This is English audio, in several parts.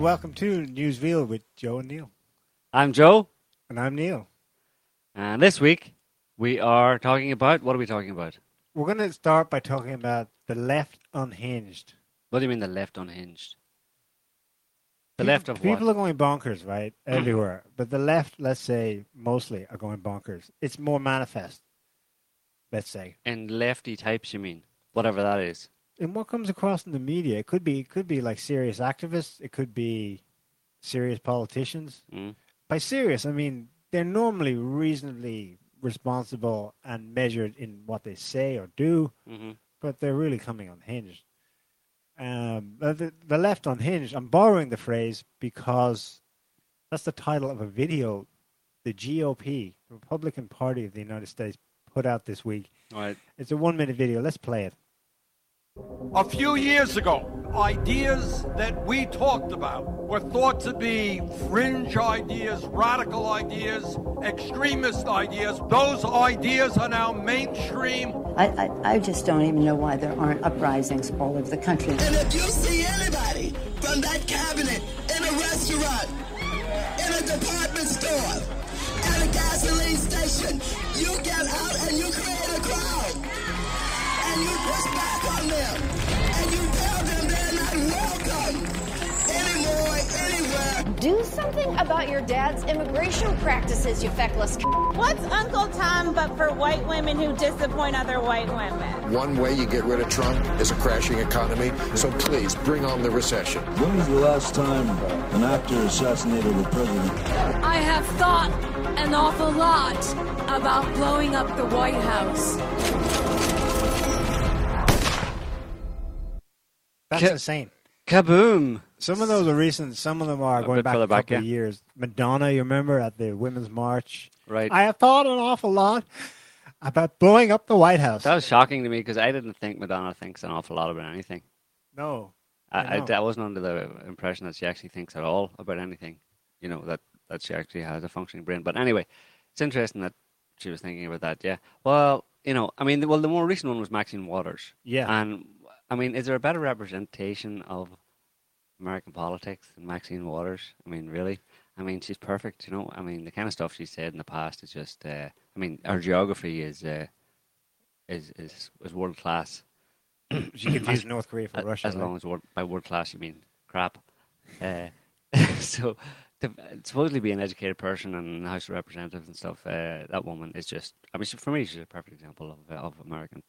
And welcome to Newsville with Joe and Niall. I'm Joe, And I'm Niall. and this week we are talking about what are we talking about? We're going to start by talking about the left unhinged. What do you mean the left unhinged? The People- left of People what? are going bonkers, right? Mm. Everywhere. But the left, let's say, mostly are going bonkers. It's more manifest, let's say. And lefty types, you mean? Whatever that is. And what comes across in the media, it could be it could be like serious activists, it could be serious politicians. Mm. By serious, I mean they're normally reasonably responsible and measured in what they say or do. hmm but they're really coming unhinged. Um, the, the left unhinged. I'm borrowing the phrase because that's the title of a video the GOP, the Republican Party of the United States, put out this week. All right. It's a one minute video. Let's play it. A few years ago, ideas that we talked about were thought to be fringe ideas, radical ideas, extremist ideas. Those ideas are now mainstream. I, I, I just don't even know why there aren't uprisings all over the country. And if you see anybody from that cabinet in a restaurant, in a department store, at a gasoline station, you get out and you create a crowd. And you push back on them. And you tell them they're not welcome anymore, anywhere. Do something about your dad's immigration practices, you feckless. c- What's Uncle Tom but for white women who disappoint other white women? One way you get rid of Trump is a crashing economy. So please bring on the recession. When was the last time an actor assassinated a president? I have thought an awful lot about blowing up the White House. That's Ca- insane. Kaboom! Some of those are recent. Some of them are A going back a further couple back, of yeah. years. Madonna, you remember at the Women's March? Right. I have thought an awful lot about blowing up the White House. that was shocking to me because I didn't think Madonna thinks an awful lot about anything. no. I I, I. I wasn't under the impression that she actually thinks at all about anything. You know that that she actually has a functioning brain. But anyway, it's interesting that she was thinking about that. Yeah. Well, you know, I mean, well, the more recent one was Maxine Waters. Yeah. And I mean, is there a better representation of American politics than Maxine Waters? I mean, really? I mean, she's perfect. You know, I mean, the kind of stuff she said in the past is just. Uh, I mean, her geography is uh, is is is world class. She confused North Korea for Russia. as right? long as word, by world class you mean crap. Uh, so, to supposedly be an educated person and the House of Representatives and stuff, uh, that woman is just. I mean, she, for me, she's a perfect example of uh, of American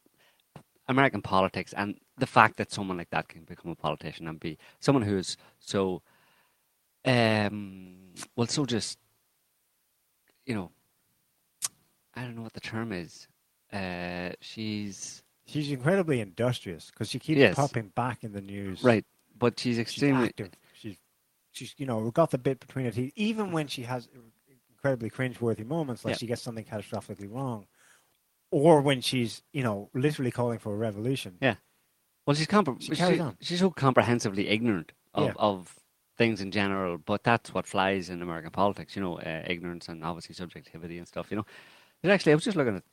American politics and the fact that someone like that can become a politician and be someone who is so, um, well, so just, you know, I don't know what the term is. Uh, she's She's incredibly industrious because she keeps Yes. popping back in the news. right, but she's She's extremely active. She's, she's, you know, got the bit between her teeth. Even when she has incredibly cringeworthy moments, like Yeah. she gets something catastrophically wrong, or when she's, you know, literally calling for a revolution. Yeah. Well, she's compre- She carries on. she's so comprehensively ignorant of, Yeah. of things in general, but that's what flies in American politics, you know, uh, ignorance and obviously subjectivity and stuff, you know. There's actually, I was just looking at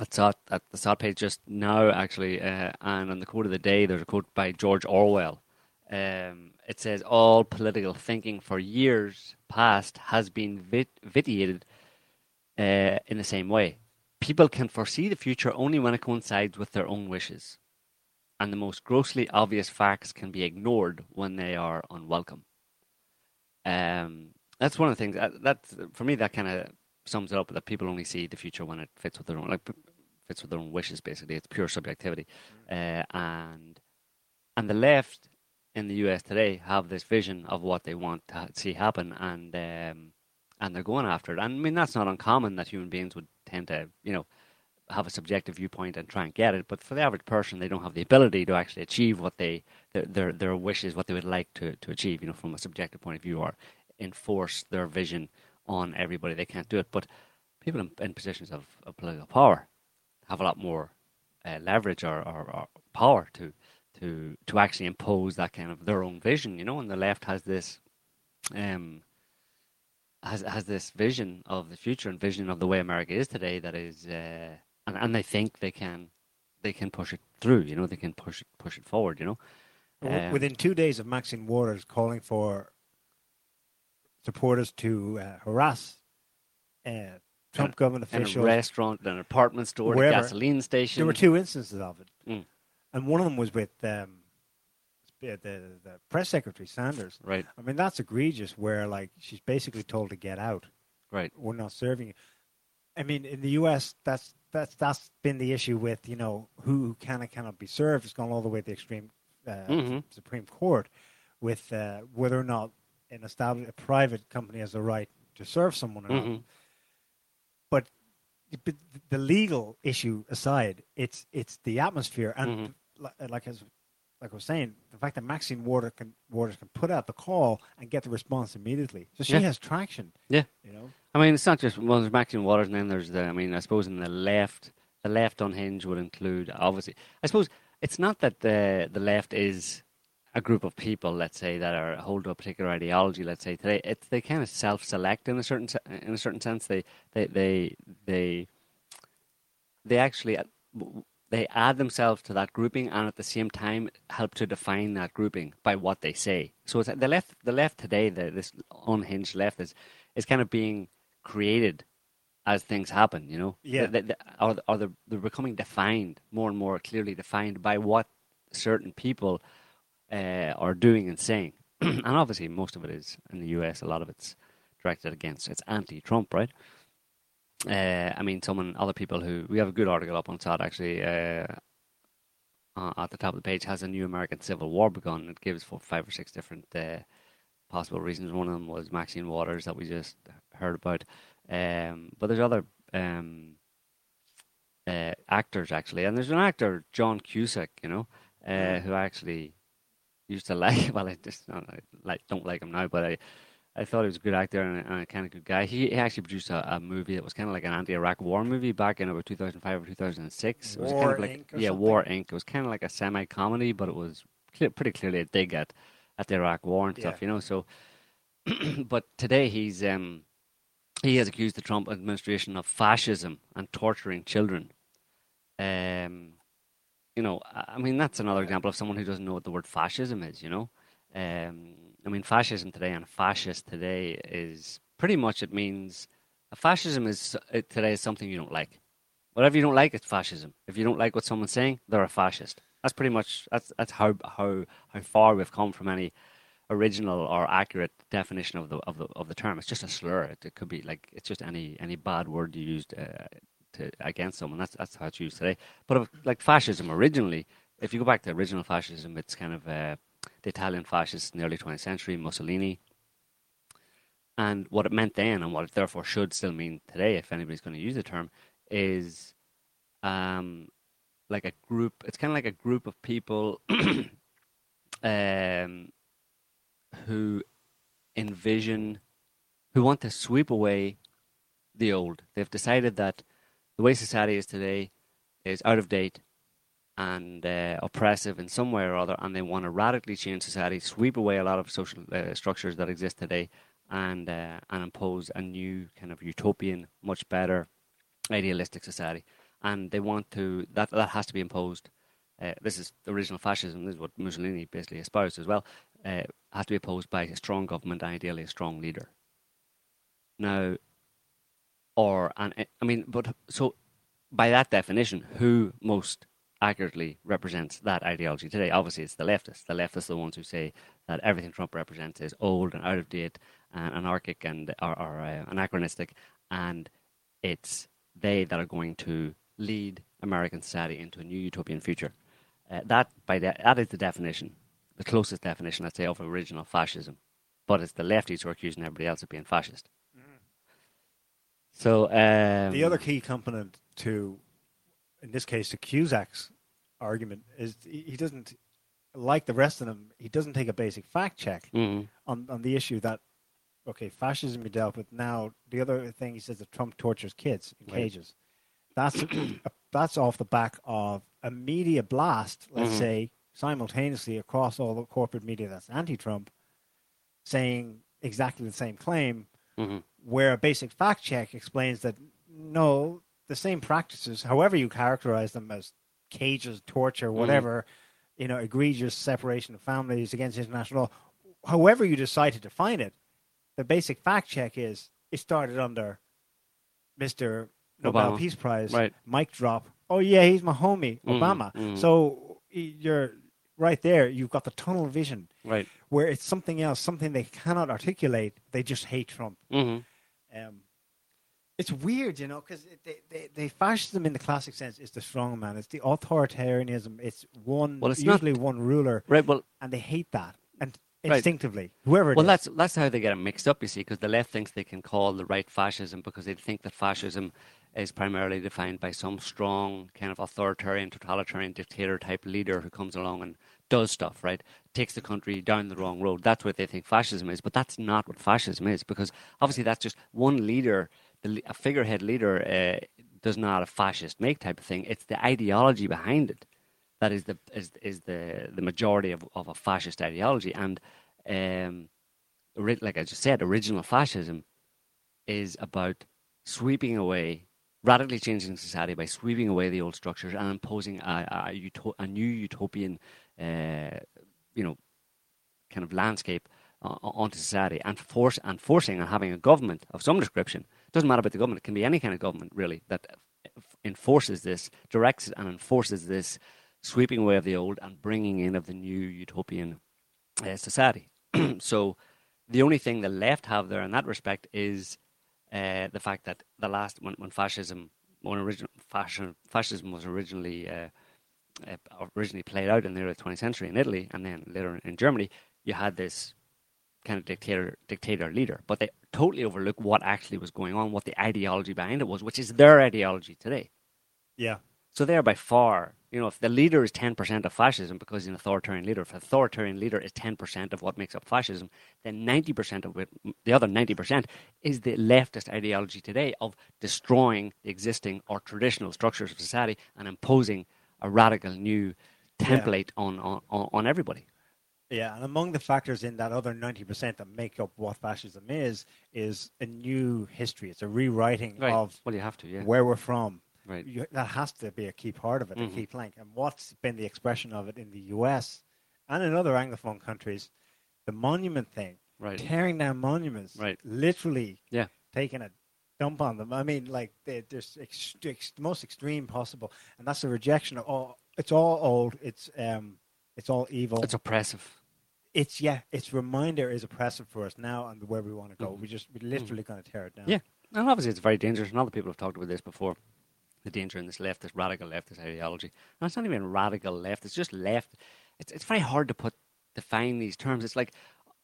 at, SOTT, at the SOTT page just now, actually, uh, and on the quote of the day, there's a quote by George Orwell. Um, it says, All political thinking for years past has been vit- vitiated uh, in the same way. People can foresee the future only when it coincides with their own wishes and the most grossly obvious facts can be ignored when they are unwelcome. Um, that's one of the things that, that for me that kind of sums it up that people only see the future when it fits with their own like fits with their own wishes. Basically, it's pure subjectivity, uh, and and the left in the U.S. today have this vision of what they want to see happen, and um, and they're going after it. And I mean that's not uncommon that human beings would tend to you know have a subjective viewpoint and try and get it. But for the average person, they don't have the ability to actually achieve what they their their, their wishes, what they would like to, to achieve. You know, from a subjective point of view, or enforce their vision on everybody. They can't do it. But people in, in positions of, of political power have a lot more uh, leverage or, or, or power to to to actually impose that kind of their own vision. You know, and the left has this. Um, has has this vision of the future and vision of the way America is today that is uh, and and they think they can they can push it through you know they can push it push it forward you know Um, Within two days of Maxine Waters calling for supporters to uh, harass uh, Trump government in a officials, restaurant, an apartment store, a gasoline station. there were two instances of it, Mm. and one of them was with um, the, the the press secretary Sanders. Right, I mean, that's egregious. Where like she's basically told to get out. right. We're not serving you. I mean, in the U.S., that's that's that's been the issue with you know who, can and cannot be served. It's gone all the way to the extreme uh, Mhm. Supreme Court with uh, whether or not an established a private company has a right to serve someone or not. Mhm. But, but the legal issue aside, it's it's the atmosphere and Mhm. li- like as like I was saying, the fact that Maxine Water can, Waters can put out the call and get the response immediately, so she Yeah. has traction. Yeah. You know. I mean, it's not just well, there's Maxine Waters, and then there's the. I mean, I suppose in the left, the left unhinged would include obviously. I suppose it's not that the the left is a group of people, let's say, that are hold to a particular ideology. Let's say today, it's they kind of self-select in a certain in a certain sense. They they they they they actually uh, they add themselves to that grouping and at the same time help to define that grouping by what they say. So it's, the left the left today, the, this unhinged left is is kind of being created as things happen. You know, Yeah. The- the- the- or or they're, they're becoming defined more and more clearly defined by what certain people uh, are doing and saying. and obviously, most of it is in the US. A lot of it's directed against it's anti-Trump, right? Uh, I mean, someone, other people who we have a good article up on SOTT actually. Uh, uh, at the top of the page has a new American Civil War begun. It gives for five or six different uh, possible reasons. One of them was Maxine Waters that we just heard about, um, but there's other um, uh, actors actually, and there's an actor John Cusack, you know, uh, who I actually used to like. Well, I just I like don't like him now, but I. I thought he was a good actor and a, and a kind of good guy. He, he actually produced a, a movie that was kind of like an anti-Iraq war movie back in about 2005 or 2006. It was kind War of like Inc. yeah, something? War Inc. It was kind of like a semi-comedy, but it was clear, pretty clearly a dig at at the Iraq War and stuff, you know. So, but today he's um he has accused the Trump administration of fascism and torturing children. Um, you know, I I mean that's another example of someone who doesn't know what the word fascism is. You know, um, I mean fascism today and fascist today is pretty much it means a fascism is uh, today is something you don't like. Whatever you don't like, it's fascism. If you don't like what someone's saying, they're a fascist. That's pretty much that's that's how how how far we've come from any original or accurate definition of the of the of the term. It's just a slur. It, it could be like it's just any any bad word you used uh, to against someone. That's that's how it's used today. But of, like fascism originally, if you go back to original fascism, it's kind of uh, the Italian fascists in the early 20th century, Mussolini. And what it meant then, and what it therefore should still mean today, if anybody's going to use the term, is um, like a group. It's kind of like a group of people um, who envision, who want to sweep away the old. They've decided that the way society is today is out of date and uh, oppressive in some way or other, and they want to radically change society, sweep away a lot of social uh, structures that exist today, and uh, and impose a new kind of utopian, much better, idealistic society. And they want to that that has to be imposed. Uh, this is the original fascism. This is what Mussolini basically espoused as well. Uh, has to be opposed by a strong government, ideally a strong leader. Now, or and I mean, but so by that definition, who most accurately represents that ideology today? Obviously, it's the leftists. The leftists are the ones who say that everything Trump represents is old and out of date and anarchic and are, or uh, anachronistic, and it's they that are going to lead American society into a new utopian future. Uh, that by de- that is the definition, the closest definition, I'd say, of original fascism. But it's the lefties who are accusing everybody else of being fascist. So um, the other key component to, in this case, to Cusack's argument is he doesn't, like the rest of them, he doesn't take a basic fact check Mhm. on, on the issue that, okay, fascism we dealt with. Now, the other thing he says that Trump tortures kids in Right. cages. That's that's off the back of a media blast, let's Mhm. say, simultaneously across all the corporate media that's anti-Trump, saying exactly the same claim, Mhm. where a basic fact check explains that no, the same practices, however you characterize them as cages, torture, whatever, you know, egregious separation of families against international law. However you decide to define it, the basic fact check is it started under Mr. Nobel Obama. Peace Prize, Right. mic drop. Oh yeah, he's my homie, Mhm, Obama. mhm. So you're right there. You've got the tunnel vision Right. where it's something else, something they cannot articulate. They just hate Trump. hmm Um, it's weird, you know, because they, they, they fascism in the classic sense is the strong man. It's the authoritarianism. It's one Well, it's not- usually one ruler, Right. Well, and they hate that and Right. instinctively, whoever. It well, is. that's that's how they get it mixed up. You see, because the left thinks they can call the right fascism because they think that fascism is primarily defined by some strong kind of authoritarian, totalitarian dictator type leader who comes along and does stuff, right? Takes the country down the wrong road. That's what they think fascism is, but that's not what fascism is because obviously that's just one leader, the, a figurehead leader uh, does not a fascist make type of thing. It's the ideology behind it that is the is, is the the majority of, of a fascist ideology and um like I just said original fascism is about sweeping away radically changing society by sweeping away the old structures and imposing a, a, a new utopian uh, you know kind of landscape uh, onto society and force and forcing and having a government of some description doesn't matter about the government it can be any kind of government really that enforces this directs and enforces this sweeping away of the old and bringing in of the new utopian uh, society. so the only thing the left have there in that respect is uh, the fact that the last when, when fascism when fascism, fascism was originally uh, uh, originally played out in the early 20th century in Italy and then later in Germany, you had this kind of dictator dictator leader, but they totally overlook what actually was going on, what the ideology behind it was, which is their ideology today. yeah, So they're by far, you know, if the leader is 10% of fascism because he's an authoritarian leader, if authoritarian leader is 10% of what makes up fascism, then 90% of it, the other 90% is the leftist ideology today of destroying the existing or traditional structures of society and imposing a radical new template on, on, on on everybody. Yeah. And among the factors in that other ninety percent that make up what fascism is, is a new history. It's a rewriting Right. of well, you have to, yeah. where we're from. Right. You, that has to be a key part of it, Mhm. a key plank. And what's been the expression of it in the U.S. and in other Anglophone countries, the monument thing, Right. tearing down monuments, Right. literally Yeah. taking a dump on them. I mean, like they're ex- ex- the most extreme possible, and that's a rejection of all. It's all old. It's um, it's all evil. It's oppressive. It's yeah. Its reminder is oppressive for us now and where we want to go. We just we're literally going to tear it down. Mm-hmm. Yeah, and obviously it's very dangerous. And other people have talked about this before. The danger in this leftist, radical leftist ideology. And it's not even radical left. It's just left. It's it's very hard to put define these terms. It's like,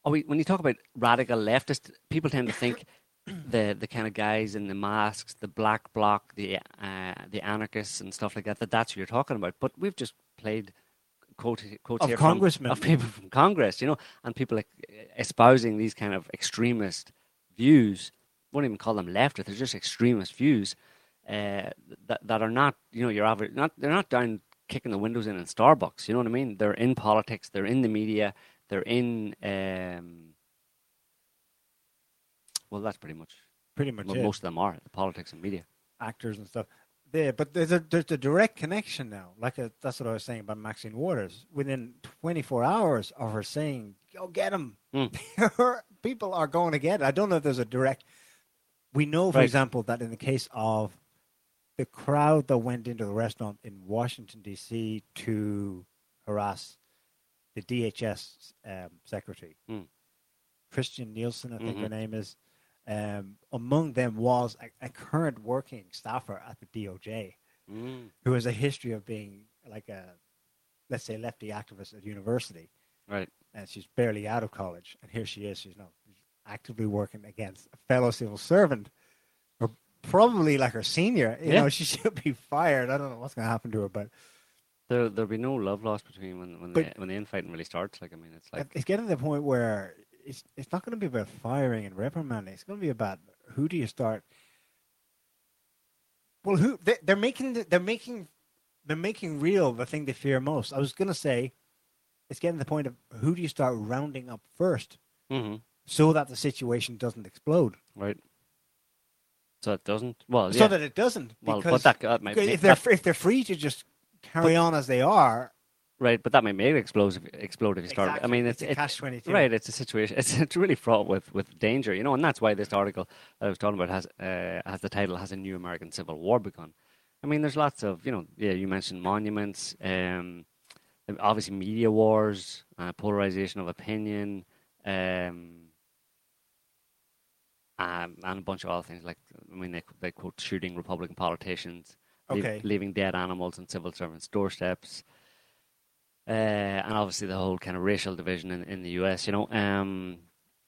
oh, we, when you talk about radical leftist, people tend to think the the kind of guys in the masks, the black bloc, the uh, the anarchists and stuff like that. That that's what you're talking about. But we've just played quote Of here from- congressmen. of people from Congress, you know, and people like espousing these kind of extremist views. Won't even call them leftist; they're just extremist views uh, that that are not, you know, your average. Not they're not down kicking the windows in in Starbucks. You know what I mean? They're in politics. They're in the media. They're in. Um, well, that's pretty much. Pretty much Well, most of them are the politics and media. actors and stuff. There, but there's a there's a direct connection now. Like a, that's what I was saying about Maxine Waters. Within 24 hours of her saying, "Go get him," Mm. people are going to get it. I don't know if there's a direct. We know, for Right. example, that in the case of the crowd that went into the restaurant in Washington D.C. to harass the DHS um, secretary, Mm. Christian Nielsen, I think her Mhm. name is. Um, among them was a, a current working staffer at the DOJ Mm. who has a history of being like a, let's say, lefty activist at university, Right. and she's barely out of college, and here she is. She's not actively working against a fellow civil servant, or probably like her senior. You Yeah. know, she should be fired. I don't know what's going to happen to her, but There, there'll be no love lost between when when But- the when the infighting really starts. Like I mean, it's like it's getting to the point where it's it's not going to be about firing and reprimanding. It's going to be about who do you start. Well, who they, they're making the- they're making they're making real the thing they fear most. I was going to say, it's getting to the point of who do you start rounding up first, Mhm. so that the situation doesn't explode, right. So it doesn't. Well, so yeah. that it doesn't. Well, but that- that might if they're that- if they're free to just carry on as they are, right? But that may make it explode if, explode if you start. I mean, It's it's, a catch-22. Right, it's a situation. It's, it's really fraught with, with danger, you know, and that's why this article that I was talking about has uh, has the title "Has a New American Civil War Begun?" I mean, there's lots of you know, yeah, you mentioned monuments, um, obviously media wars, uh, polarization of opinion, um, um, and a bunch of other things like I mean, they they quote shooting Republican politicians, leave- Okay. leaving dead animals on civil servants' doorsteps. Uh, and obviously the whole kind of racial division in, in the U.S. You know, um,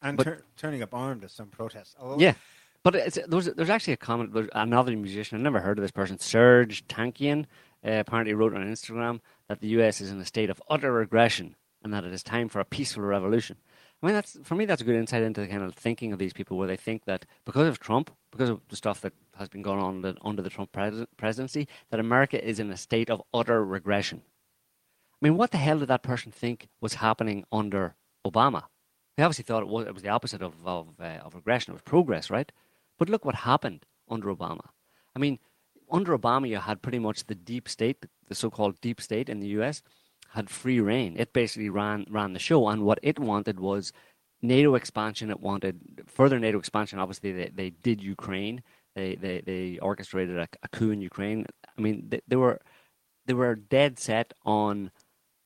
And but- tur- turning up armed at some protests. Although- yeah, but it's, there's there's actually a comment. There's another musician. I've never heard of this person. Serj Tankian uh, apparently wrote on Instagram that the U.S. is in a state of utter aggression and that it is time for a peaceful revolution. I mean, that's for me. That's a good insight into the kind of thinking of these people, where they think that because of Trump, because of the stuff that has been going on the, under the Trump pres- presidency, that America is in a state of utter regression. I mean, what the hell did that person think was happening under Obama? They obviously thought it was, it was the opposite of of, uh, of regression. It was progress, right? But look what happened under Obama. I mean, under Obama, you had pretty much the deep state, the so-called deep state in the U.S., had free reign. It basically ran ran the show, and what it wanted was NATO expansion. It wanted further NATO expansion. Obviously, they, they did Ukraine. They they, they orchestrated a, a coup in Ukraine. I mean, they, they were they were dead set on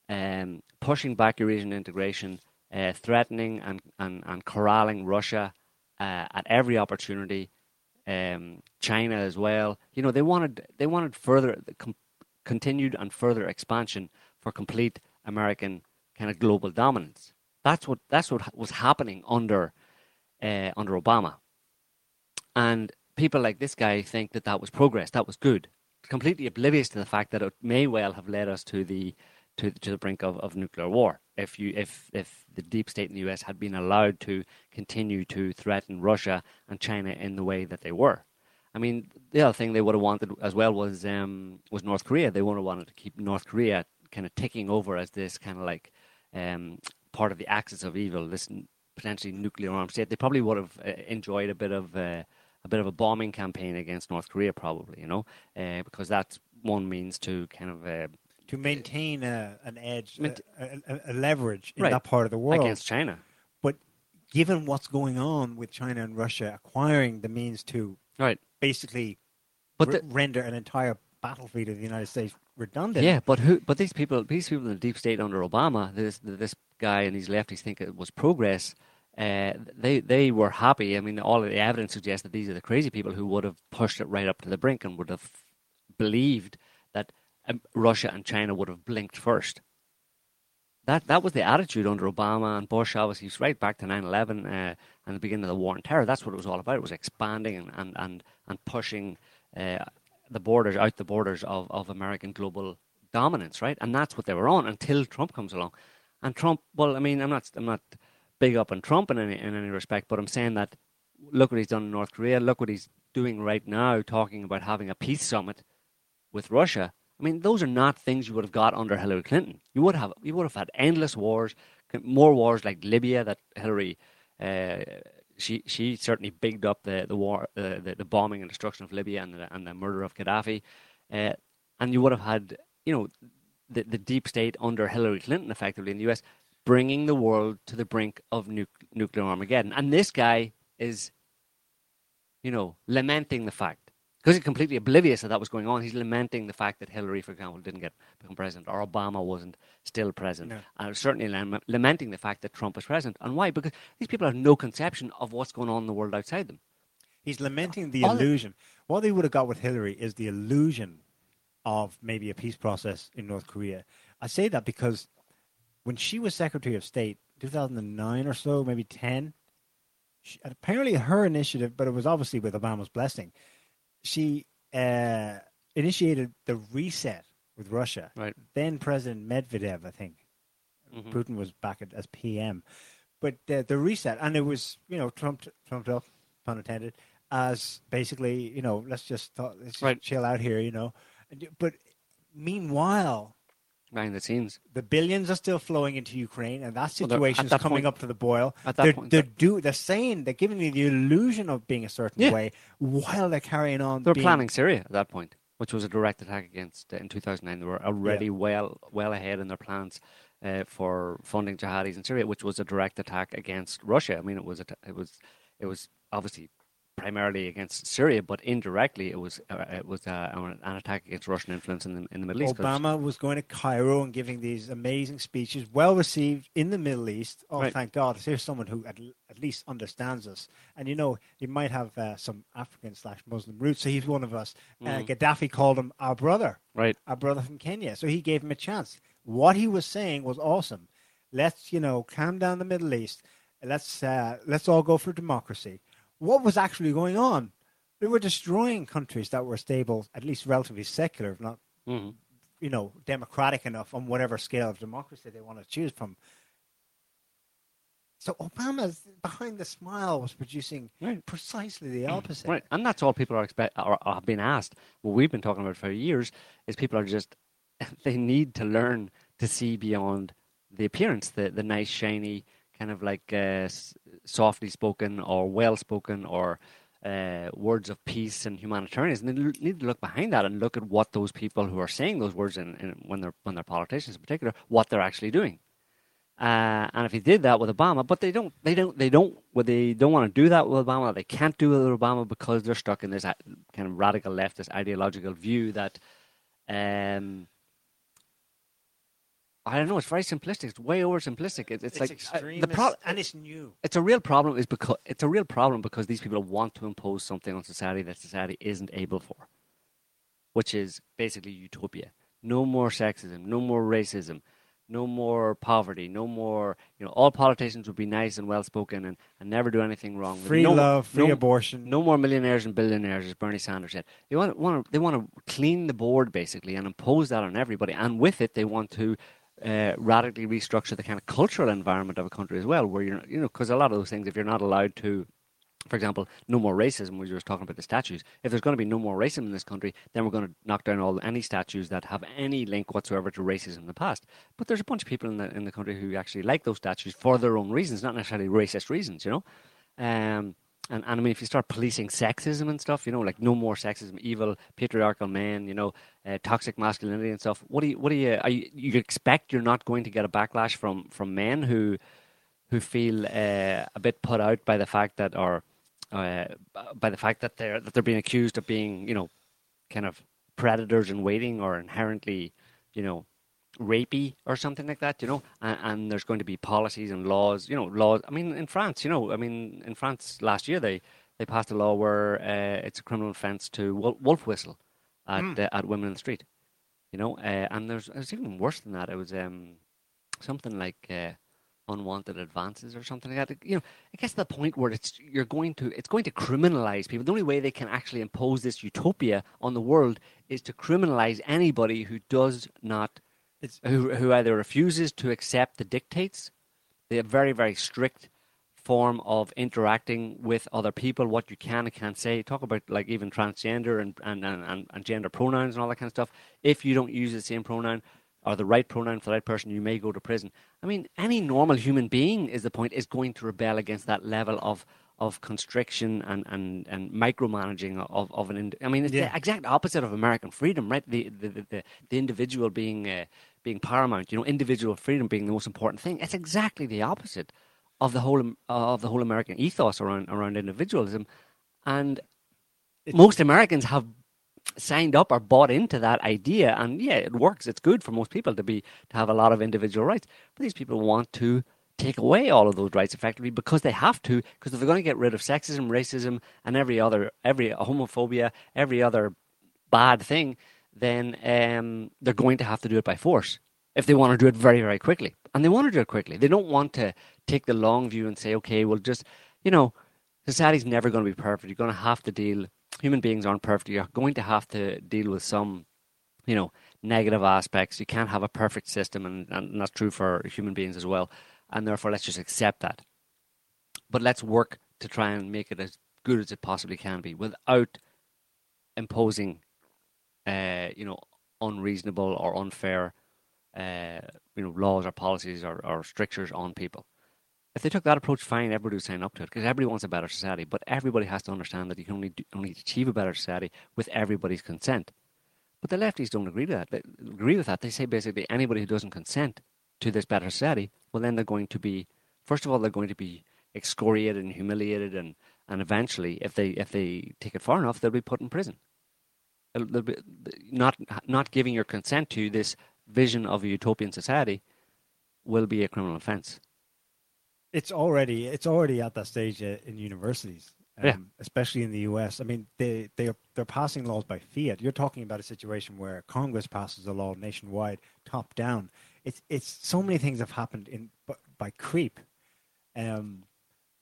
um, pushing back Eurasian integration, uh, threatening and, and, and corralling Russia uh, at every opportunity, um, China as well. You know, they wanted they wanted further com- continued and further expansion for complete American kind of global dominance. That's what that's what was happening under uh, under Obama, and people like this guy think that that was progress, that was good, completely oblivious to the fact that it may well have led us to the to, to the brink of, of nuclear war. If you if if the deep state in the US had been allowed to continue to threaten Russia and China in the way that they were. I mean, the other thing they would have wanted as well was um, was North Korea. They would have wanted to keep North Korea kind of ticking over as this kind of like um, part of the axis of evil, this potentially nuclear armed state. They probably would have uh, enjoyed a bit of uh, a bit of a bombing campaign against North Korea, probably, you know, uh, because that's one means to kind of uh, To maintain a, an edge, a, a, a leverage in Right. that part of the world. against China. But given what's going on with China and Russia acquiring the means to Right. basically But the- render an entire battlefield of the United States redundant. Yeah, but who? But these people, these people in the deep state under Obama, this this guy and these lefties think it was progress. Uh, they they were happy. I mean, all of the evidence suggests that these are the crazy people who would have pushed it right up to the brink and would have believed that Russia and China would have blinked first. That that was the attitude under Obama and Bush. Obviously, right back to 9/11 uh, and the beginning of the war on terror. That's what it was all about. It was expanding and and and, and pushing uh, the borders out the borders of, of American global dominance, right? And that's what they were on until Trump comes along. And Trump, well, I mean, I'm not I'm not big up on Trump in any in any respect, but I'm saying that look what he's done in North Korea. Look what he's doing right now, talking about having a peace summit with Russia. I mean, those are not things you would have got under Hillary Clinton. You would have you would have had endless wars, more wars like Libya that Hillary. Uh, she she certainly bigged up the the war, uh, the, the bombing and destruction of Libya and the, and the murder of Gaddafi, uh, and you would have had you know the the deep state under Hillary Clinton effectively in the U.S. bringing the world to the brink of nu- nuclear Armageddon, and this guy is, you know, lamenting the fact because he's completely oblivious that that was going on. He's lamenting the fact that Hillary, for example, didn't get become president or Obama wasn't still president, No. and certainly lem- lamenting the fact that Trump is president. And why? Because these people have no conception of what's going on in the world outside them. He's lamenting the All- illusion. What they would have got with Hillary is the illusion of maybe a peace process in North Korea. I say that because when she was Secretary of State, 2009 or so, maybe 10, she, apparently her initiative, but it was obviously with Obama's blessing, she uh, initiated the reset with Russia. Right. Then President Medvedev, I think, Mhm. Putin was back at, as PM, but uh, the reset, and it was you know trumped trumped up, pun intended, as basically you know let's just thought, let's just Right. chill out here, you know, but meanwhile Behind the scenes, the billions are still flowing into Ukraine, and that situation at is coming point- up to the boil. at that they're, point, they're, do, they're saying they're giving you the illusion of being a certain Yeah. way while they're carrying on. They're being- planning Syria at that point. which was a direct attack against uh, in 2009. They were already well well ahead in their plans uh, for funding jihadis in Syria, which was a direct attack against Russia. I mean, it was a, it was it was obviously primarily against Syria, but indirectly it was uh, it was uh, an attack against Russian influence in the in the Middle East. Obama was going to Cairo and giving these amazing speeches, well received in the Middle East. Oh, Right. thank God! Here's someone who at, at least understands us. And you know, he might have uh, some African slash Muslim roots, so he's one of us. Uh, Mhm. Gaddafi called him our brother, Right. our brother from Kenya. So he gave him a chance. What he was saying was awesome. Let's you know calm down the Middle East. Let's uh, let's all go for democracy. What was actually going on? They were destroying countries that were stable, at least relatively secular, if not Mhm. you know, democratic enough on whatever scale of democracy they want to choose from. So Obama's behind the smile was producing precisely the opposite. Right, and that's all people are expect or, have been asked. What we've been talking about for years is people are just they need to learn to see beyond the appearance, the the nice, shiny, kind of like uh, softly spoken or well spoken or uh, words of peace and humanitarianism. They need to look behind that and look at what those people who are saying those words in, in when they're when they're politicians in particular, what they're actually doing. Uh, and if he did that with Obama, but they don't, they don't, they don't, well, they don't want to do that with Obama. They can't do it with Obama because they're stuck in this uh, kind of radical leftist ideological view that, um, I don't know. It's very simplistic. It's way over simplistic. It's, it's, It's like uh, the pro- and it's new. It's a real problem. Is because it's a real problem because these people want to impose something on society that society isn't able for, which is basically utopia. No more sexism. No more racism. No more poverty. No more. You know, all politicians would be nice and well spoken and, and never do anything wrong. Free no, love, free no- abortion. No more millionaires and billionaires, as Bernie Sanders said. They want, want to, they want to clean the board basically and impose that on everybody. And with it, they want to uh, radically restructure the kind of cultural environment of a country as well, where you're, you know, because a lot of those things, if you're not allowed to, for example, no more racism, we were just talking about the statues. If there's going to be no more racism in this country, then we're going to knock down all any statues that have any link whatsoever to racism in the past. But there's a bunch of people in the in the country who actually like those statues for their own reasons, not necessarily racist reasons, you know. Um, and, and I mean, if you start policing sexism and stuff, you know, like no more sexism, evil patriarchal men, you know, uh, toxic masculinity and stuff. What do you, what do you, are you, you expect you're not going to get a backlash from from men who who feel uh, a bit put out by the fact that, or uh, by the fact that they're that they're being accused of being, you know, kind of predators in waiting or inherently, you know, rapey or something like that, you know, and, and there's going to be policies and laws, you know, laws. I mean, in France, you know, I mean, in France last year they they passed a law where uh, it's a criminal offence to wolf whistle at Mm. uh, at women in the street, you know, uh, and there's it's even worse than that. It was um something like. Uh, unwanted advances or something like that. You know, it gets to the point where it's you're going to it's going to criminalize people. The only way they can actually impose this utopia on the world is to criminalize anybody who does not who who either refuses to accept the dictates, the very very strict form of interacting with other people, what you can and can't say. Talk about like even transgender and and, and, and, and gender pronouns and all that kind of stuff. If you don't use the same pronoun or the right pronoun for the right person, you may go to prison. I mean, any normal human being is the point is going to rebel against that level of of constriction and, and, and micromanaging of, of an. Ind- I mean, it's Yeah. the exact opposite of American freedom, right? The the, the, the, the individual being uh, being paramount. You know, individual freedom being the most important thing. It's exactly the opposite of the whole of the whole American ethos around around individualism, and most Americans have signed up or bought into that idea and yeah it works it's good for most people to be to have a lot of individual rights but these people want to take away all of those rights effectively because they have to because if they're going to get rid of sexism racism and every other every homophobia every other bad thing then um, they're going to have to do it by force if they want to do it very very quickly. And they want to do it quickly. They don't want to take the long view and say okay well just you know society's never going to be perfect. You're going to have to deal human beings aren't perfect. You're going to have to deal with some you know negative aspects. You can't have a perfect system and, and that's true for human beings as well and therefore let's just accept that but let's work to try and make it as good as it possibly can be without imposing uh, you know unreasonable or unfair uh, you know laws or policies or, or strictures on people if they took that approach, fine, everybody would sign up to it because everybody wants a better society. But everybody has to understand that you can only do, only achieve a better society with everybody's consent. But the lefties don't agree with that. They agree with that. They say basically anybody who doesn't consent to this better society, well, then they're going to be, first of all, they're going to be excoriated and humiliated, and, and eventually, if they if they take it far enough, they'll be put in prison. They'll, they'll be, not not giving your consent to this vision of a utopian society will be a criminal offence. It's already it's already at that stage uh, in universities, um, Yeah. especially in the U.S. I mean, they they are they're passing laws by fiat. You're talking about a situation where Congress passes a law nationwide, top down. It's it's so many things have happened in by, creep. Um,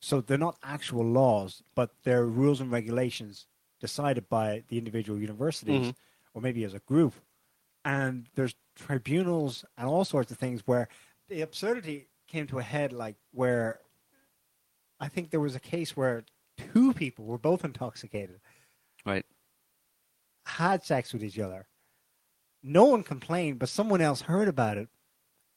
so they're not actual laws, but they're rules and regulations decided by the individual universities Mhm. or maybe as a group. And there's tribunals and all sorts of things where the absurdity came to a head, like where I think there was a case where two people were both intoxicated, Right. had sex with each other. No one complained, but someone else heard about it.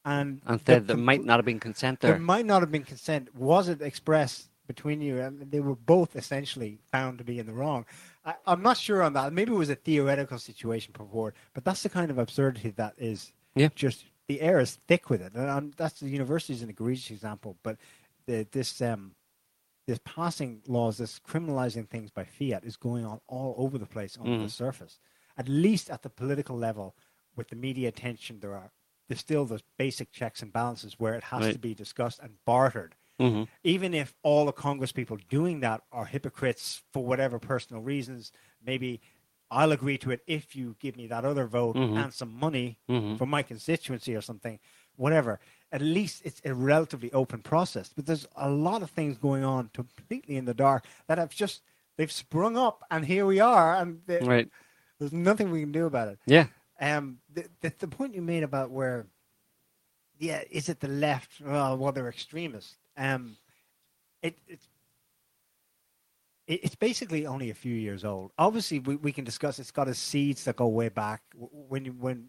And And the there, might not have been consent there there. might not have been consent. Was it expressed between you? And they were both essentially found to be in the wrong. I, I'm not sure on that. Maybe it was a theoretical situation before, but that's the kind of absurdity that is Yeah. just the air is thick with it. And um, that's the university is an egregious example, but the, this um, this passing laws, this criminalizing things by fiat is going on all over the place on Mhm. the surface. At least at the political level, with the media attention, there are there's still those basic checks and balances where it has Right. to be discussed and bartered. hmm Even if all the Congress people doing that are hypocrites for whatever personal reasons, maybe I'll agree to it if you give me that other vote Mhm. and some money Mhm. for my constituency or something, whatever. At least it's a relatively open process. But there's a lot of things going on completely in the dark that have just they've sprung up, and here we are, and they- Right. there's nothing we can do about it. Yeah. Um, the, the the point you made about where, yeah, is it the left? Well, well, they're extremists. Um, it it's it, it's basically only a few years old. Obviously, we, we can discuss. It's got its seeds that go way back. When you, when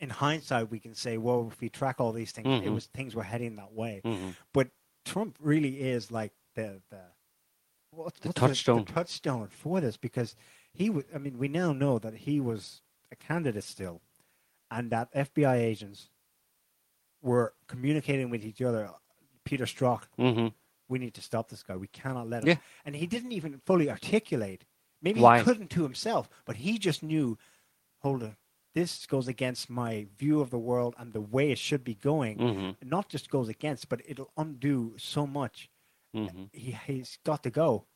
in hindsight, we can say, well, if we track all these things, it Mhm. was things were heading that way. Mhm. But Trump really is like the the what's, The touchstone. the touchstone for this because he was. I mean, we now know that he was a candidate still, and that FBI agents were communicating with each other. Peter Strzok, hmm we need to stop this guy. We cannot let him. Yeah. And he didn't even fully articulate. Maybe Why? he couldn't to himself, but he just knew, hold on, this goes against my view of the world and the way it should be going. Mhm. Not just goes against, but it'll undo so much. hmm He, he's got to go.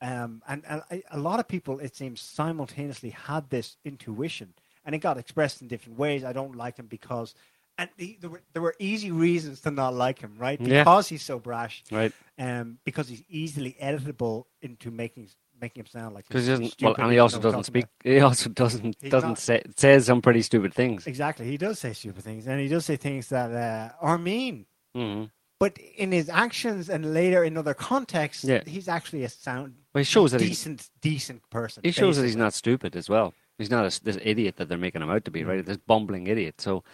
Um, and and I- a lot of people, it seems, simultaneously had this intuition, and it got expressed in different ways. I don't like him because, and he, there were there were easy reasons to not like him, right? Yeah. Because he's so brash, Right. um, because he's easily editable into making making him sound like Because he doesn't. Well, and he also doesn't speak. about- He also doesn't He's doesn't not- say says some pretty stupid things. Exactly, he does say stupid things, and he does say things that uh, are mean. hmm But in his actions and later in other contexts, Yeah. he's actually a sound, Well, he shows that he's decent, decent person. he shows that he's not stupid as well. He's not a, this idiot that they're making him out to be, right? This bumbling idiot. So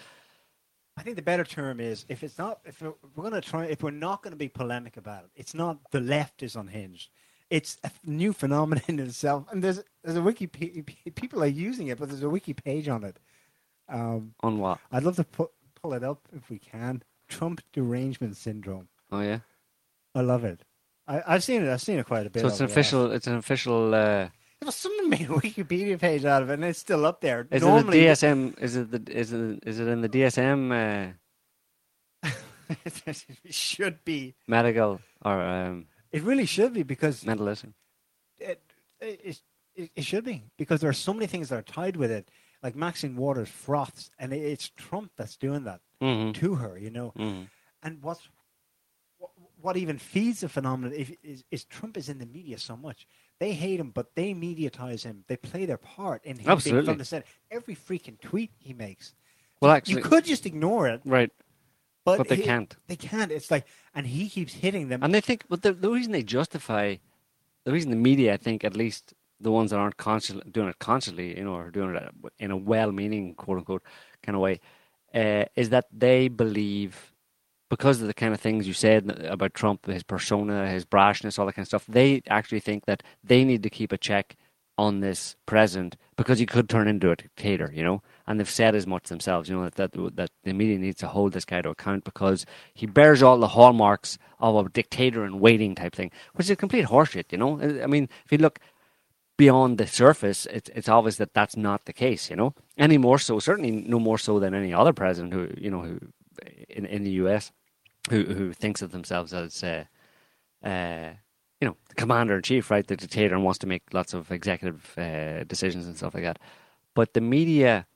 I think the better term is if it's not if we're, going to try if we're not going to be polemic about it, it's not the left is unhinged. It's a new phenomenon in itself, and there's there's a wiki pe- pe- people are using it, but there's a wiki page on it. Um, on what? I'd love to pu- pull it up if we can. Trump derangement syndrome. Oh yeah. I love it. I, I've seen it. I've seen it quite a bit. So it's an official. It's an official. Uh, Well, someone made a Wikipedia page out of it, and it's still up there. is Normally, it the DSM? Is it the? Is it? Is it in the DSM uh, it should be. medical or um, It really should be because mentalism? it, it, it, it should be because there are so many things that are tied with it, like Maxine Waters froths, and it, it's Trump that's doing that hmm to her, you know. hmm And what's what, what even feeds the phenomenon is, is, is Trump is in the media so much. They hate him, but they mediatize him. They play their part in him being Absolutely. front and center. Every freaking tweet he makes. Well, actually, you could just ignore it, right. but, But they he- can't. They can't. It's like, and he keeps hitting them. And they think, but the, the reason they justify, the reason the media, I think, at least the ones that aren't conscious, doing it consciously, you know, or doing it in a well-meaning, quote unquote, kind of way, uh, is that they believe, because of the kind of things you said about Trump, his persona, his brashness, all that kind of stuff, they actually think that they need to keep a check on this president because he could turn into a dictator, you know. And they've said as much themselves, you know, that that, that the media needs to hold this guy to account because he bears all the hallmarks of a dictator in waiting type thing, which is complete horseshit, you know. I mean, if you look beyond the surface, it's it's obvious that that's not the case, you know. Any more so, certainly no more so than any other president who, you know, who in in the U.S. who who thinks of themselves as. Uh, uh, you know, the commander in chief, right, the dictator, and wants to make lots of executive uh, decisions and stuff like that. But the media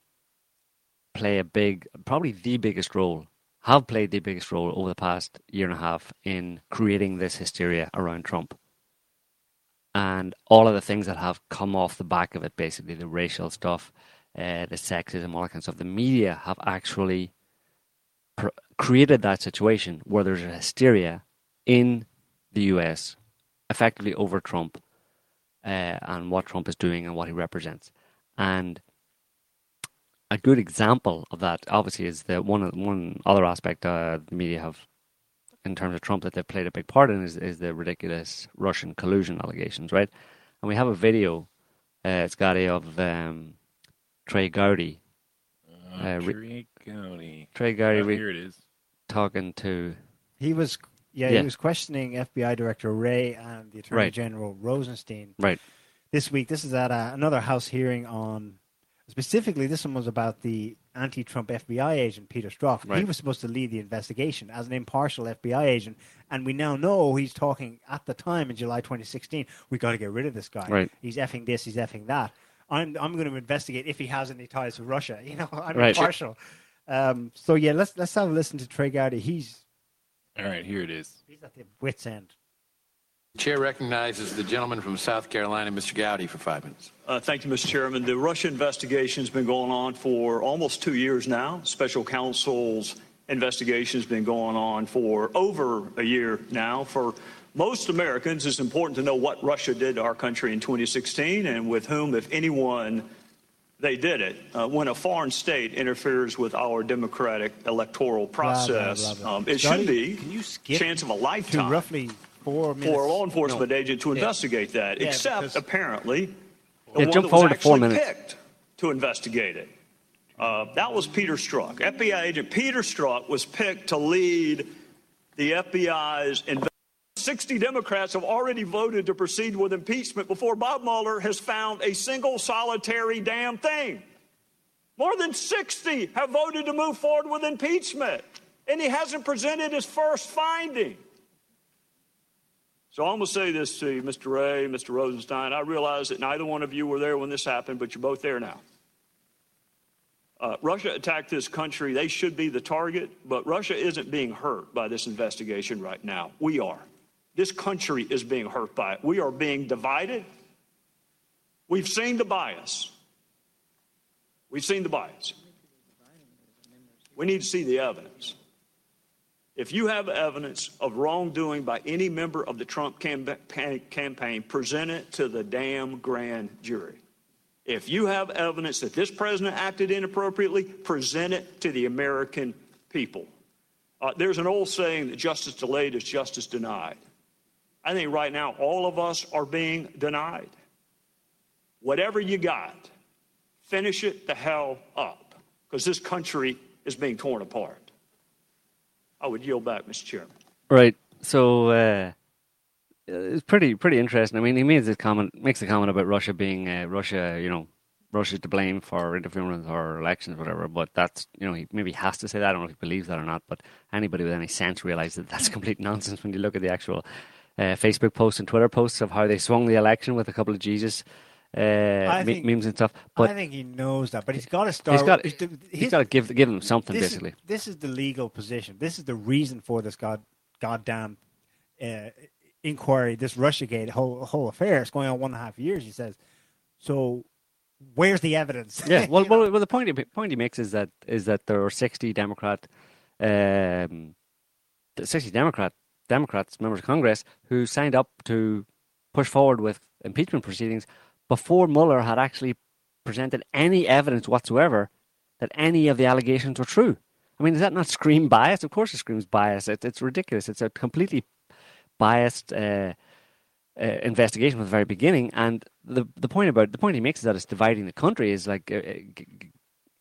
play a big, probably the biggest role, have played the biggest role over the past year and a half in creating this hysteria around Trump. And all of the things that have come off the back of it, basically the racial stuff, uh, the sexism, all that kind of the media have actually pr- created that situation where there's a hysteria in the US effectively over Trump uh, and what Trump is doing and what he represents. And a good example of that, obviously, is the one one other aspect uh, the media have in terms of Trump that they've played a big part in is, is the ridiculous Russian collusion allegations, right? And we have a video, uh, Scotty, of um, Trey Gowdy. Uh, Trey Gowdy. Trey Gowdy. Oh, here it is. Talking to. He was yeah, Yeah. he was questioning FBI Director Wray and the Attorney Right. General Rosenstein Right. this week. This is at uh, another House hearing on, specifically, this one was about the anti Trump FBI agent, Peter Strzok. Right. He was supposed to lead the investigation as an impartial FBI agent. And we now know he's talking at the time in July 2016, we got to get rid of this guy. Right. He's effing this, he's effing that. I'm, I'm going to investigate if he has any ties to Russia. You know, I'm Right. impartial. Um, so, yeah, let's, let's have a listen to Trey Gowdy. He's, All right, here it is. he's at the wit's end. Chair recognizes the gentleman from South Carolina, Mr. Gowdy, for five minutes. Uh, thank you, Mr. Chairman. The Russia investigation has been going on for almost two years now. Special counsel's investigation has been going on for over a year now. For most Americans, it's important to know what Russia did to our country in 2016 and with whom, if anyone, they did it. Uh, when a foreign state interferes with our democratic electoral Blah, blah, process, blah, blah. Um, it Scotty, should be can you skip chance of a lifetime roughly four minutes. for a law enforcement No. agent to Yeah. investigate that, Yeah, except because- apparently the Yeah, one jump that forward was to four actually minutes. picked to investigate it. Uh, that was Peter Strzok. FBI agent Peter Strzok was picked to lead the FBI's investigation. 60 Democrats have already voted to proceed with impeachment before Bob Mueller has found a single solitary damn thing. More than 60 have voted to move forward with impeachment, and he hasn't presented his first finding. So I'm going to say this to you, Mr. Wray, Mr. Rosenstein. I realize that neither one of you were there when this happened, but you're both there now. Uh, Russia attacked this country. They should be the target, but Russia isn't being hurt by this investigation right now. We are. This country is being hurt by it. We are being divided. We've seen the bias. We've seen the bias. We need to see the evidence. If you have evidence of wrongdoing by any member of the Trump campaign, present it to the damn grand jury. If you have evidence that this president acted inappropriately, present it to the American people. Uh, there's an old saying that justice delayed is justice denied. I think right now all of us are being denied. Whatever you got, finish it the hell up because this country is being torn apart. I would yield back, Mr. Chairman. Right. So uh, it's pretty pretty interesting. I mean, he makes this comment makes a comment about Russia being uh, Russia, you know, Russia's to blame for interfering with our elections, whatever. But that's you know he maybe has to say that. I don't know if he believes that or not. But anybody with any sense realizes that that's complete nonsense when you look at the actual uh, Facebook posts and Twitter posts of how they swung the election with a couple of Jesus. Uh, think- memes and stuff, but I think he knows that, but he's got to start. he's got he's the- he's his- got to give give them something this basically. Is, this is the legal position. This is the reason for this god goddamn uh, inquiry, this RussiaGate whole whole affair. It's going on one and a half years. He says. So, where's the evidence? Yeah, well, well, well, the point he, point he makes is that is that there are sixty Democrat, um, sixty Democrat Democrats members of Congress who signed up to push forward with impeachment proceedings before Mueller had actually presented any evidence whatsoever that any of the allegations were true. I mean, does that not scream bias? Of course, it screams bias. It, it's ridiculous. It's a completely biased uh, uh, investigation from the very beginning. And the the point about the point he makes is that it's dividing the country is like. Uh,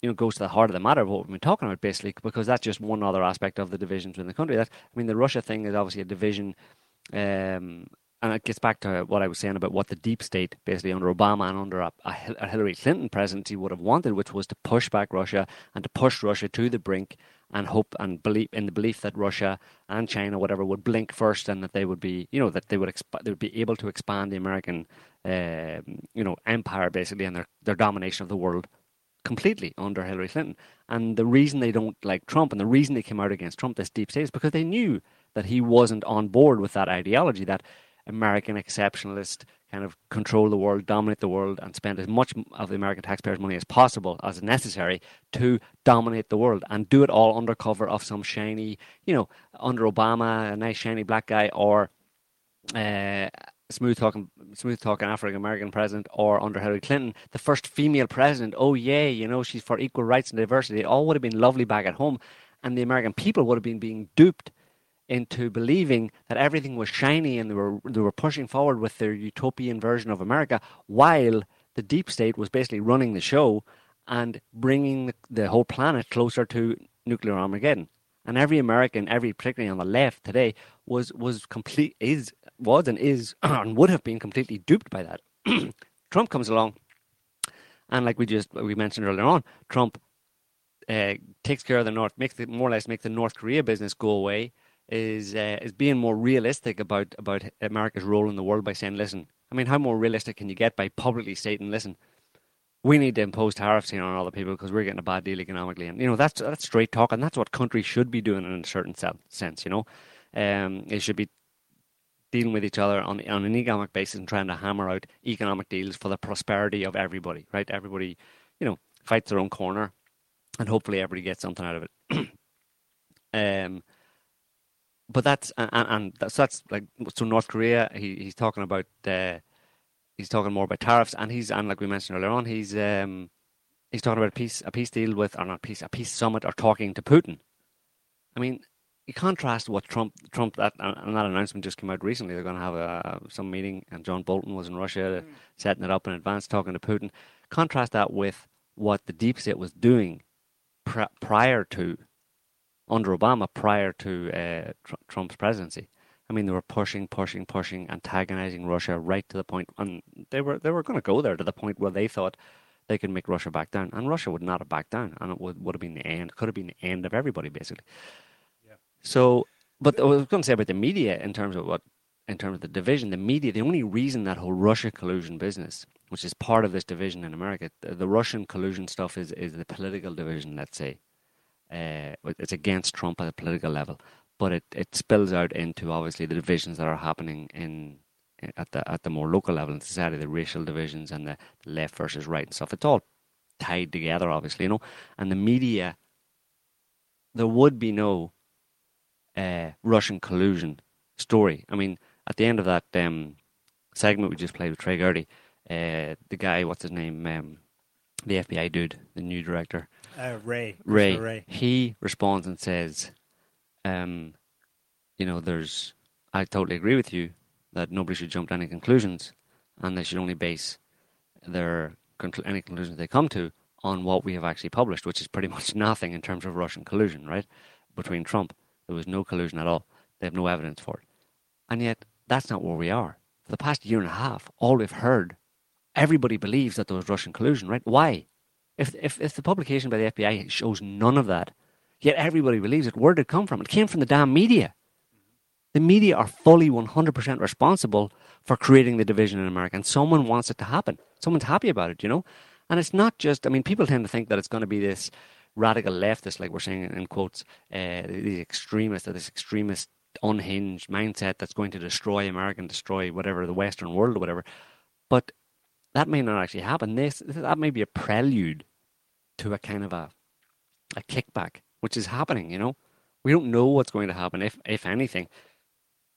you know, goes to the heart of the matter of what we've been talking about, basically, because that's just one other aspect of the divisions within the country. That I mean, the Russia thing is obviously a division um, and it gets back to what I was saying about what the deep state, basically under Obama and under a, a, Hillary Clinton presidency, would have wanted, which was to push back Russia and to push Russia to the brink and hope and believe in the belief that Russia and China, whatever, would blink first and that they would be, you know, that they would exp- they would be able to expand the American, uh, you know, empire basically and their their domination of the world completely under Hillary Clinton. And the reason they don't like Trump and the reason they came out against Trump, this deep state, is because they knew that he wasn't on board with that ideology that American exceptionalist kind of control the world, dominate the world, and spend as much of the American taxpayers' money as possible as necessary to dominate the world and do it all under cover of some shiny, you know, under Obama, a nice shiny black guy, or uh, smooth talking, smooth talking African American president, or under Hillary Clinton, the first female president. Oh yeah, you know, she's for equal rights and diversity. It all would have been lovely back at home, and the American people would have been being duped into believing that everything was shiny and they were they were pushing forward with their utopian version of America, while the deep state was basically running the show and bringing the, the whole planet closer to nuclear Armageddon. And every American, every particularly on the left today, was was complete is was and is and would have been completely duped by that. Trump comes along, and like we just we mentioned earlier on, Trump uh, takes care of the North, makes the, more or less make the North Korea business go away is uh, is being more realistic about about America's role in the world by saying, listen, I mean, how more realistic can you get by publicly stating, listen, we need to impose tariffs here on other people because we're getting a bad deal economically, and you know that's that's straight talk, and that's what countries should be doing in a certain sense. You know, um, they should be dealing with each other on on an economic basis and trying to hammer out economic deals for the prosperity of everybody. Right? Everybody, you know, fights their own corner, and hopefully everybody gets something out of it. um but that's and, and that's, that's like so North Korea. He, he's talking about uh, he's talking more about tariffs, and he's and like we mentioned earlier on, he's um, he's talking about a peace a peace deal with or not peace a peace summit or talking to Putin. I mean, you contrast what Trump Trump that and that announcement just came out recently. They're going to have a some meeting, and John Bolton was in Russia mm. setting it up in advance, talking to Putin. Contrast that with what the deep state was doing pr- prior to under Obama prior to uh, tr- Trump's presidency. I mean, they were pushing, pushing, pushing, antagonizing Russia right to the point, and they were they were going to go there to the point where they thought they could make Russia back down, and Russia would not have backed down, and it would, would have been the end, could have been the end of everybody basically. So, but I was going to say about the media in terms of what, in terms of the division, the media, the only reason that whole Russia collusion business, which is part of this division in America, the, the Russian collusion stuff is is the political division, let's say uh, it's against Trump at a political level, but it, it spills out into obviously the divisions that are happening in at the at the more local level in society, the racial divisions and the left versus right and stuff. It's all tied together, obviously, you know. And the media, there would be no uh, Russian collusion story. I mean, at the end of that um, segment we just played with Trey Gurley, uh, the guy, what's his name, um, the FBI dude, the new director, uh, Ray. Wray. Wray. He responds and says, um, you know, there's, I totally agree with you that nobody should jump to any conclusions and they should only base their any conclusions they come to on what we have actually published, which is pretty much nothing in terms of Russian collusion, right? Between Trump, there was no collusion at all. They have no evidence for it. And yet, that's not where we are. For the past year and a half, all we've heard, everybody believes that there was Russian collusion, right? Why? If, if, if the publication by the FBI shows none of that, yet everybody believes it, where did it come from? It came from the damn media. The media are fully 100% responsible for creating the division in America, and someone wants it to happen. Someone's happy about it, you know? And it's not just, I mean, people tend to think that it's going to be this radical leftist, like we're saying in quotes, uh, these extremists, this extremist, unhinged mindset that's going to destroy America and destroy whatever, the Western world or whatever. But that may not actually happen. This that may be a prelude to a kind of a a kickback, which is happening. You know, we don't know what's going to happen, if if anything.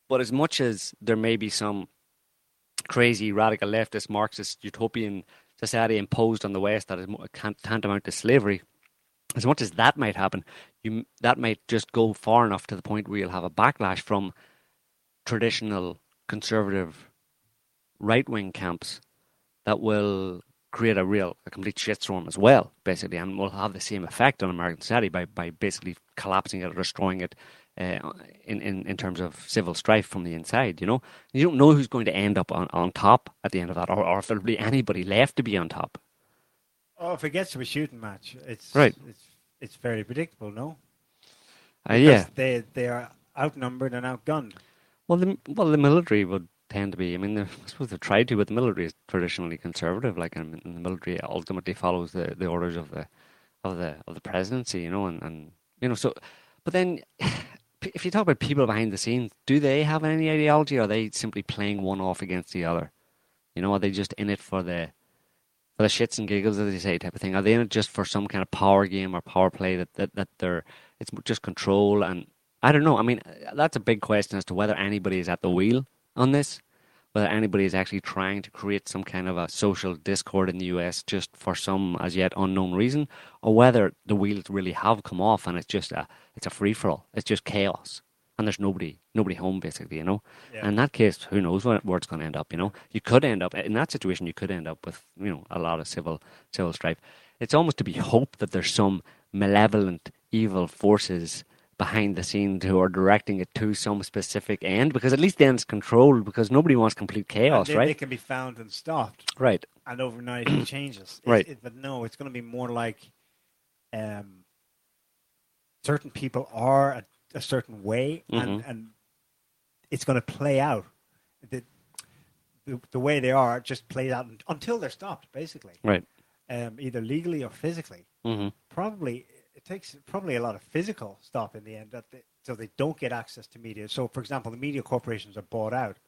But as much as there may be some crazy radical leftist Marxist utopian society imposed on the West that is tantamount to slavery, as much as that might happen, you that might just go far enough to the point where you'll have a backlash from traditional conservative right wing camps that will create a real, a complete shitstorm as well, basically, and will have the same effect on American society by, by basically collapsing it or destroying it uh, in, in, in terms of civil strife from the inside, you know? You don't know who's going to end up on, on top at the end of that, or, or if there'll be anybody left to be on top. Oh, if it gets to a shooting match, it's Right. It's it's very predictable, no? Uh, yeah. They they are outnumbered and outgunned. Well, the well the military would tend to be. I mean, they're- I suppose they've tried to, but the military is traditionally conservative. Like, and, and the military ultimately follows the, the orders of the of the of the presidency. You know, and, and you know, so. But then, if you talk about people behind the scenes, do they have any ideology? Or are they simply playing one off against the other? You know, are they just in it for the for the shits and giggles, as they say, type of thing? Are they in it just for some kind of power game or power play that that, that they're it's just control and I don't know. I mean, that's a big question as to whether anybody is at the wheel on this, whether anybody is actually trying to create some kind of a social discord in the US just for some as yet unknown reason, or whether the wheels really have come off and it's just a it's a free for all. It's just chaos. And there's nobody nobody home basically, you know. Yeah. And in that case, who knows where, where it's going to end up? You know, you could end up in that situation. You could end up with you know a lot of civil civil strife. It's almost to be hoped that there's some malevolent evil forces behind the scenes who are directing it to some specific end, because at least then it's controlled. Because nobody wants complete chaos, they, right? They can be found and stopped. Right. And overnight it changes. It- Right. it- but no, it's going to be more like um, certain people are a, certain way, and, Mhm. and it's going to play out. The, the, the way they are just plays out until they're stopped, basically. Right. Um, either legally or physically. hmm Probably it takes probably a lot of physical stop in the end, that they, so they don't get access to media. So, for example, the media corporations are bought out.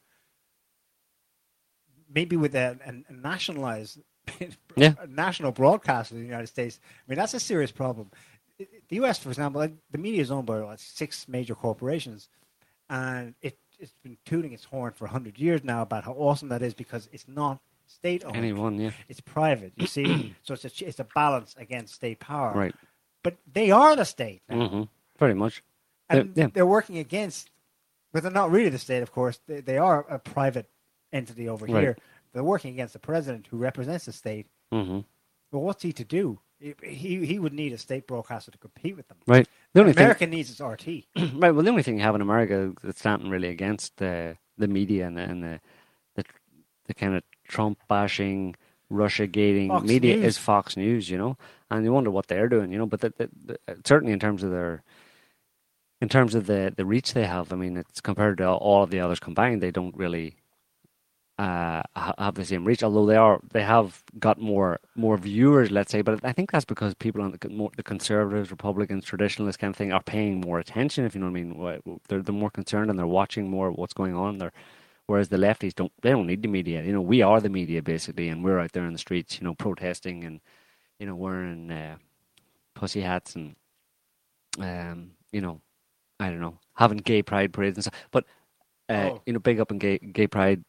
Maybe with a, a, a nationalized, Yeah. a national broadcaster in the United States. I mean, that's a serious problem. The U.S., for example, the media is owned by like, six major corporations, and it, it's been tooting its horn for hundred years now about how awesome that is because it's not state owned. Anyone, yeah. It's private. You see, so it's a it's a balance against state power. Right. But they are the state now, hmm Very much. and yeah. they're working against. But they're not really the state, of course. They, they are a private entity over Right. here. They're working against the president, who represents the state. Mm-hmm. But what's he to do? He he, would need a state broadcaster to compete with them. Right. The only thing- America needs its RT. right. Well, the only thing you have in America that's standing really against the the media and the and the the, the kind of Trump bashing, Russia gating Fox media News. is Fox News, you know, and you wonder what they're doing, you know. But the, the, certainly in terms of their in terms of the the reach they have, I mean, it's compared to all of the others combined, they don't really uh, have the same reach. Although they are, they have got more more viewers, let's say. But I think that's because people on the more, the conservatives, Republicans, traditionalists kind of thing are paying more attention. If you know what I mean, they're they're more concerned and they're watching more what's going on there. Whereas the lefties don't, they don't need the media. You know, we are the media basically, and we're out there in the streets, you know, protesting and you know wearing uh, pussy hats and um, you know, I don't know, having gay pride parades and stuff. But uh, Oh. you know, big up in gay gay pride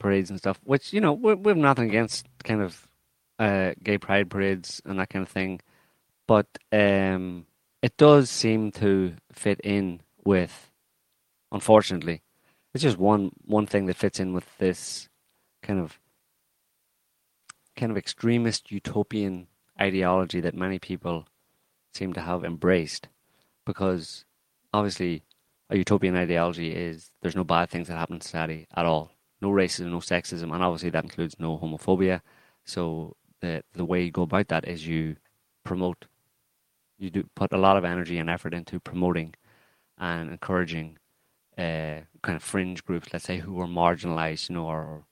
parades and stuff. Which you know, we, we have nothing against kind of uh, gay pride parades and that kind of thing. But um, it does seem to fit in with, unfortunately, it's just one one thing that fits in with this kind of kind of extremist utopian ideology that many people seem to have embraced because obviously a utopian ideology is there's no bad things that happen in society at all no racism no sexism and obviously that includes no homophobia so the the way you go about that is you promote you do put a lot of energy and effort into promoting and encouraging uh, kind of fringe groups let's say who are marginalized you know or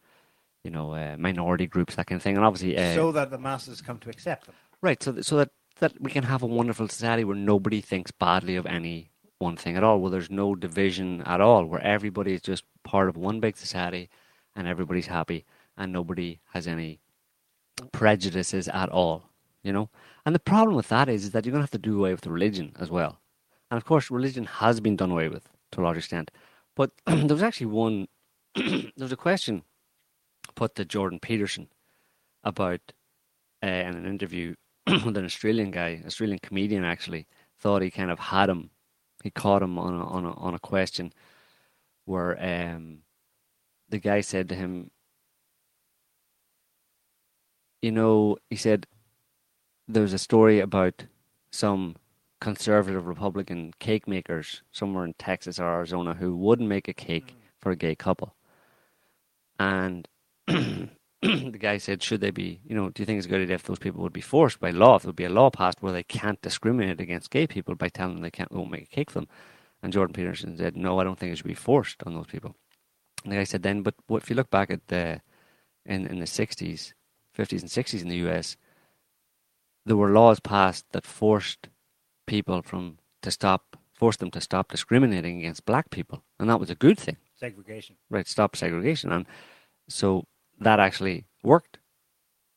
you know uh, minority groups that kind of thing and obviously uh, so that the masses come to accept them. Right, so that, so that, that we can have a wonderful society where nobody thinks badly of any one thing at all, where there's no division at all, where everybody is just part of one big society and everybody's happy and nobody has any prejudices at all, you know? And the problem with that is, is that you're going to have to do away with religion as well. And of course, religion has been done away with to a large extent. But there was actually one, there was a question put to Jordan Peterson about uh, in an interview with an Australian guy, Australian comedian actually, thought he kind of had him. He caught him on a, on a, on a question where um, the guy said to him, you know, he said there's a story about some conservative Republican cake makers somewhere in Texas or Arizona who wouldn't make a cake for a gay couple. And the guy said, should they be, you know, do you think it's a good idea if those people would be forced by law, if there would be a law passed where they can't discriminate against gay people by telling them they can't won't make a cake for them? And Jordan Peterson said, no, I don't think it should be forced on those people. And the guy said then, but what, if you look back at the, in, in the 60s, 50s and 60s in the US, there were laws passed that forced people from to stop, forced them to stop discriminating against black people. And that was a good thing. Segregation. Right, stop segregation. And so that actually worked.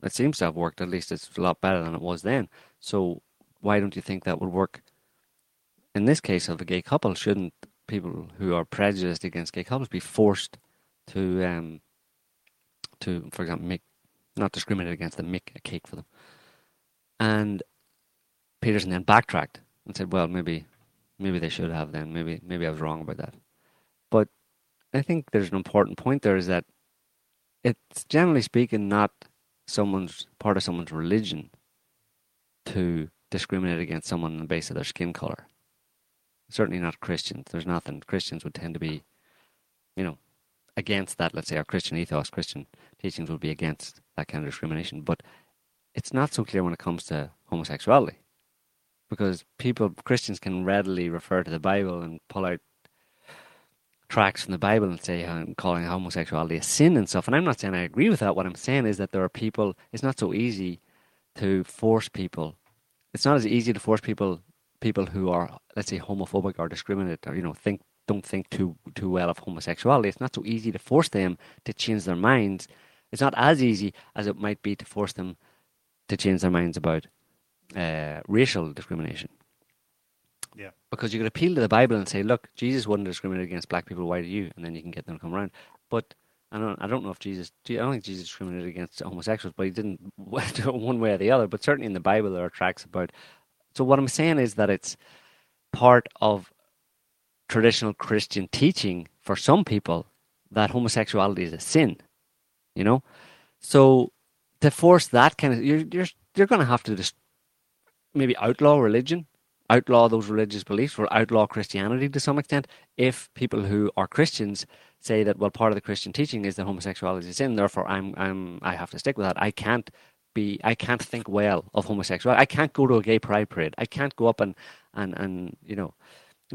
It seems to have worked. At least it's a lot better than it was then. So why don't you think that would work in this case of a gay couple? Shouldn't people who are prejudiced against gay couples be forced to, um, to, for example, make not discriminate against them, make a cake for them? And Peterson then backtracked and said, "Well, maybe, maybe they should have. Then maybe, maybe I was wrong about that." But I think there's an important point there is that it's generally speaking not someone's part of someone's religion to discriminate against someone on the basis of their skin color. Certainly not Christians. There's nothing. Christians would tend to be, you know, against that. Let's say our Christian ethos, Christian teachings would be against that kind of discrimination. But it's not so clear when it comes to homosexuality, because people Christians can readily refer to the Bible and pull out tracks from the Bible and say I'm calling homosexuality a sin and stuff. And I'm not saying I agree with that. What I'm saying is that there are people. It's not so easy to force people. It's not as easy to force people people who are let's say homophobic or discriminate or you know think don't think too too well of homosexuality. It's not so easy to force them to change their minds. It's not as easy as it might be to force them to change their minds about uh, racial discrimination. Yeah. Because you could appeal to the Bible and say, look, Jesus wouldn't discriminate against black people, why do you? And then you can get them to come around. But I don't, I don't know if Jesus, I don't think Jesus discriminated against homosexuals, but he didn't do it one way or the other. But certainly in the Bible, there are tracks about. So what I'm saying is that it's part of traditional Christian teaching for some people that homosexuality is a sin, you know? So to force that kind of, you're, you're, you're going to have to just maybe outlaw religion outlaw those religious beliefs or outlaw Christianity to some extent if people who are Christians say that well part of the Christian teaching is that homosexuality is sin therefore I'm I'm I have to stick with that I can't be I can't think well of homosexuality I can't go to a gay pride parade I can't go up and and and you know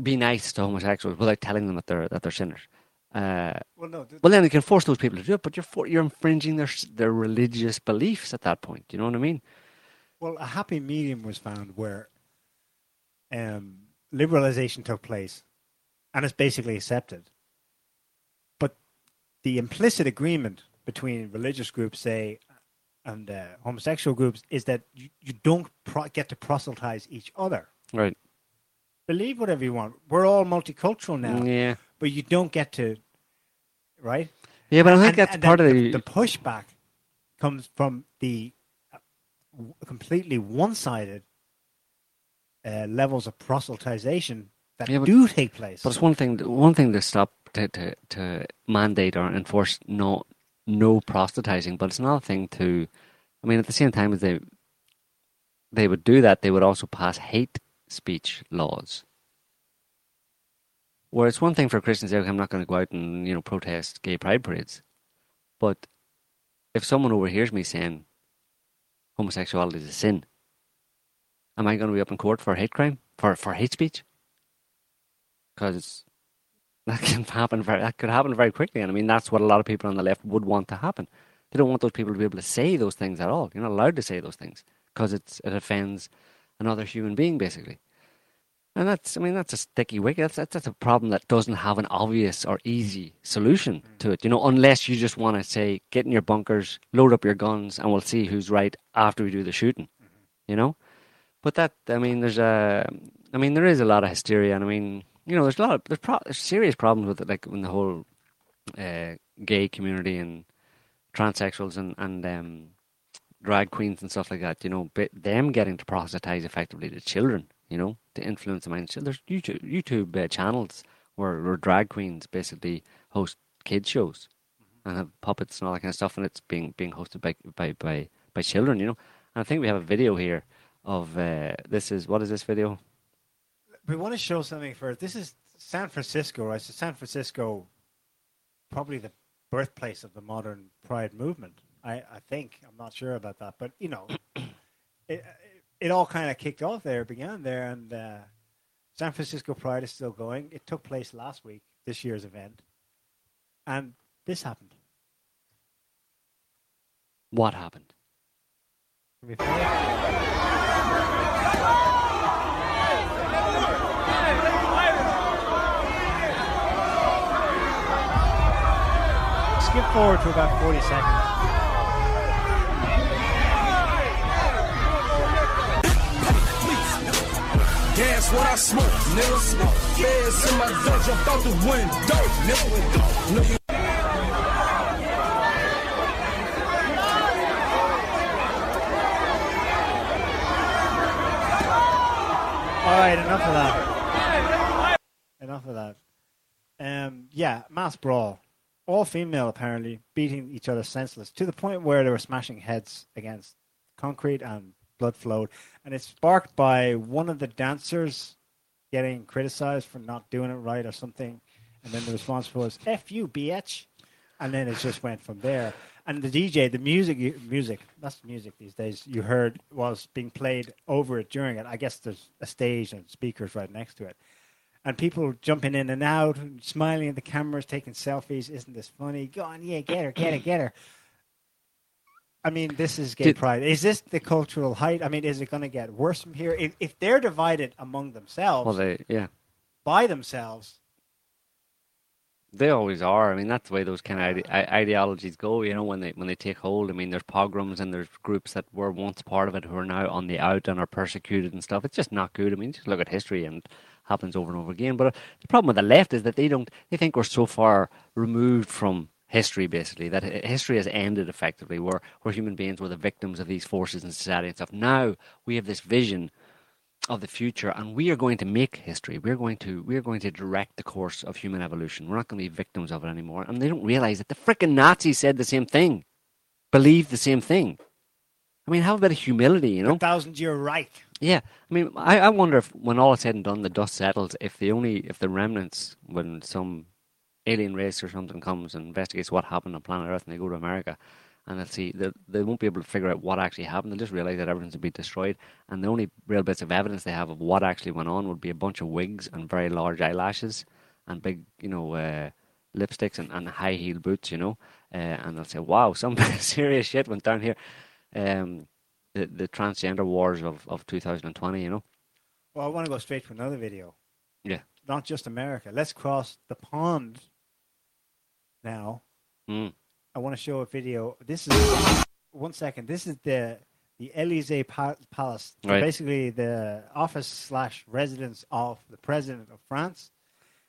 be nice to homosexuals without telling them that they're that they're sinners uh, well, no, well, then you can force those people to do it, but you're for, you're infringing their their religious beliefs at that point. You know what I mean? Well, a happy medium was found where um, liberalization took place, and it's basically accepted. But the implicit agreement between religious groups, say, and uh, homosexual groups is that you, you don't pro- get to proselytize each other. Right. Believe whatever you want. We're all multicultural now. Yeah. But you don't get to, right? Yeah, but I think And- that's and part of the, the, the pushback comes from the uh, completely one-sided uh, levels of proselytization that Yeah, but- do take place. But it's one thing. One thing to stop to, to, to mandate or enforce no no proselytizing, but it's another thing to. I mean, at the same time as they they would do that, they would also pass hate speech laws. Where it's one thing for Christians to say, "Okay, I'm not going to go out and you know protest gay pride parades, but if someone overhears me saying homosexuality is a sin, am I going to be up in court for hate crime for for hate speech? Because that can happen very that could happen very quickly, and I mean that's what a lot of people on the left would want to happen. They don't want those people to be able to say those things at all. You're not allowed to say those things because it's it offends another human being basically. And that's, I mean, that's a sticky wicket. That's, that's, that's a problem that doesn't have an obvious or easy solution mm. to it, you know, unless you just want to say, get in your bunkers, load up your guns, and we'll see who's right after we do the shooting, mm-hmm. you know? But that, I mean, there's a, I mean, there is a lot of hysteria, and I mean, you know, there's a lot of, there's, pro- there's serious problems with it, like in the whole uh, gay community and transsexuals and, and um, drag queens and stuff like that, you know, but them getting to proselytize effectively to children, you know, to influence the minds. There's YouTube YouTube uh, channels where, where drag queens basically host kid shows and have puppets and all that kind of stuff, and it's being being hosted by by by by children, you know. And I think we have a video here of uh, this is what is this video? We want to show something first. This is San Francisco, right? So San Francisco, probably the birthplace of the modern Pride movement. I, I think I'm not sure about that, but you know, it it all kind of kicked off there, began there, and uh, San Francisco Pride is still going. It took place last week, this year's event, and this happened. What happened? Skip forward to about 40 seconds. Gas what I smoke, nigga. Feds in my gun, jump out the window, nigga. No, you All right, enough of that. Enough of that. Um, yeah, mass brawl. All female, apparently, beating each other senseless to the point where they were smashing heads against concrete and blood flowed. And it's sparked by one of the dancers getting criticized for not doing it right or something. And then the response was, F you, bitch. And then it just went from there. And the DJ, the music, music, that's music these days, you heard was being played over it during it. I guess there's a stage and speakers right next to it. And people jumping in and out, smiling at the cameras, taking selfies. Isn't this funny? Go on, yeah, get her, get her, get her. I mean, this is gay Did- pride. Is this the cultural height? I mean, is it going to get worse from here? If, if they're divided among themselves, Well, they yeah, by themselves, they always are. I mean, that's the way those kind of ide- ideologies go. You know, when they when they take hold. I mean, there's pogroms and there's groups that were once part of it who are now on the out and are persecuted and stuff. It's just not good. I mean, just look at history and happens over and over again. But uh, the problem with the left is that they don't. They think we're so far removed from history, basically, that history has ended effectively. Where where human beings were the victims of these forces in society and stuff. Now we have this vision of the future and we are going to make history we're going to we're going to direct the course of human evolution we're not going to be victims of it anymore and they don't realize that the frickin' nazis said the same thing believed the same thing i mean have a bit of humility you know thousand year right. yeah i mean I, I wonder if when all is said and done the dust settles if the only if the remnants when some alien race or something comes and investigates what happened on planet earth and they go to america and they'll see they, they won't be able to figure out what actually happened. They'll just realize that everything's been destroyed, and the only real bits of evidence they have of what actually went on would be a bunch of wigs and very large eyelashes and big, you know, uh, lipsticks and, and high heel boots, you know. Uh, and they'll say, "Wow, some serious shit went down here." Um, the the transgender wars of, of 2020, you know. Well, I want to go straight to another video. Yeah. Not just America. Let's cross the pond now. Mm. I want to show a video. This is one second. This is the the Elysee Palace, Right. basically the office slash residence of the president of France,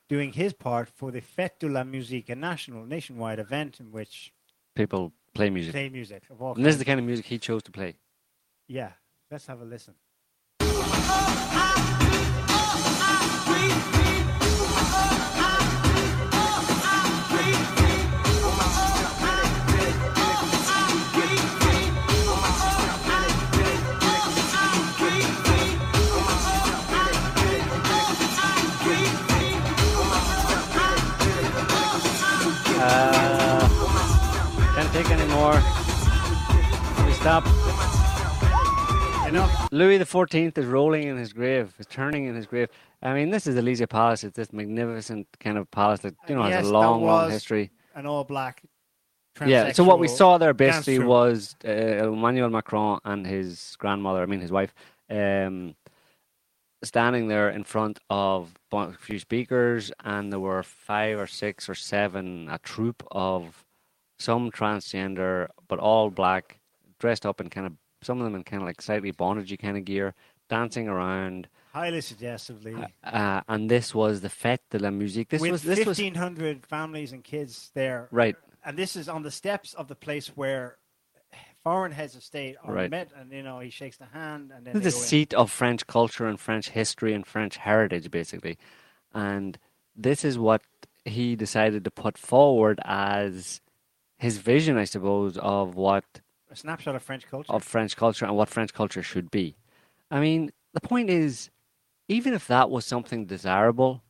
doing his part for the Fête de la Musique, a national nationwide event in which People play music. play music And this is the kind of music he chose to play. Yeah, let's have a listen. More. We stop. Enough. Louis the Fourteenth is rolling in his grave. Is turning in his grave. I mean, this is Elysee Palace. It's this magnificent kind of palace that you know has a long, long history. An all black. Yeah. So what we saw there basically was uh, Emmanuel Macron and his grandmother. I mean, his wife. Um, standing there in front of a few speakers, and there were five or six or seven, a troop of some transgender, but all black, dressed up in kind of some of them in kind of like slightly bondagey kind of gear, dancing around. highly suggestively. Uh, and this was the Fête de la Musique. This with was this was 1,500 families and kids there. Right. And this is on the steps of the place where foreign heads of state are Right. met, and you know he shakes the hand, and then This is the go in. seat of French culture and French history and French heritage, basically. And this is what he decided to put forward as his vision, I suppose, of what A snapshot of French culture. of French culture and what French culture should be. I mean, the point is, even if that was something desirable,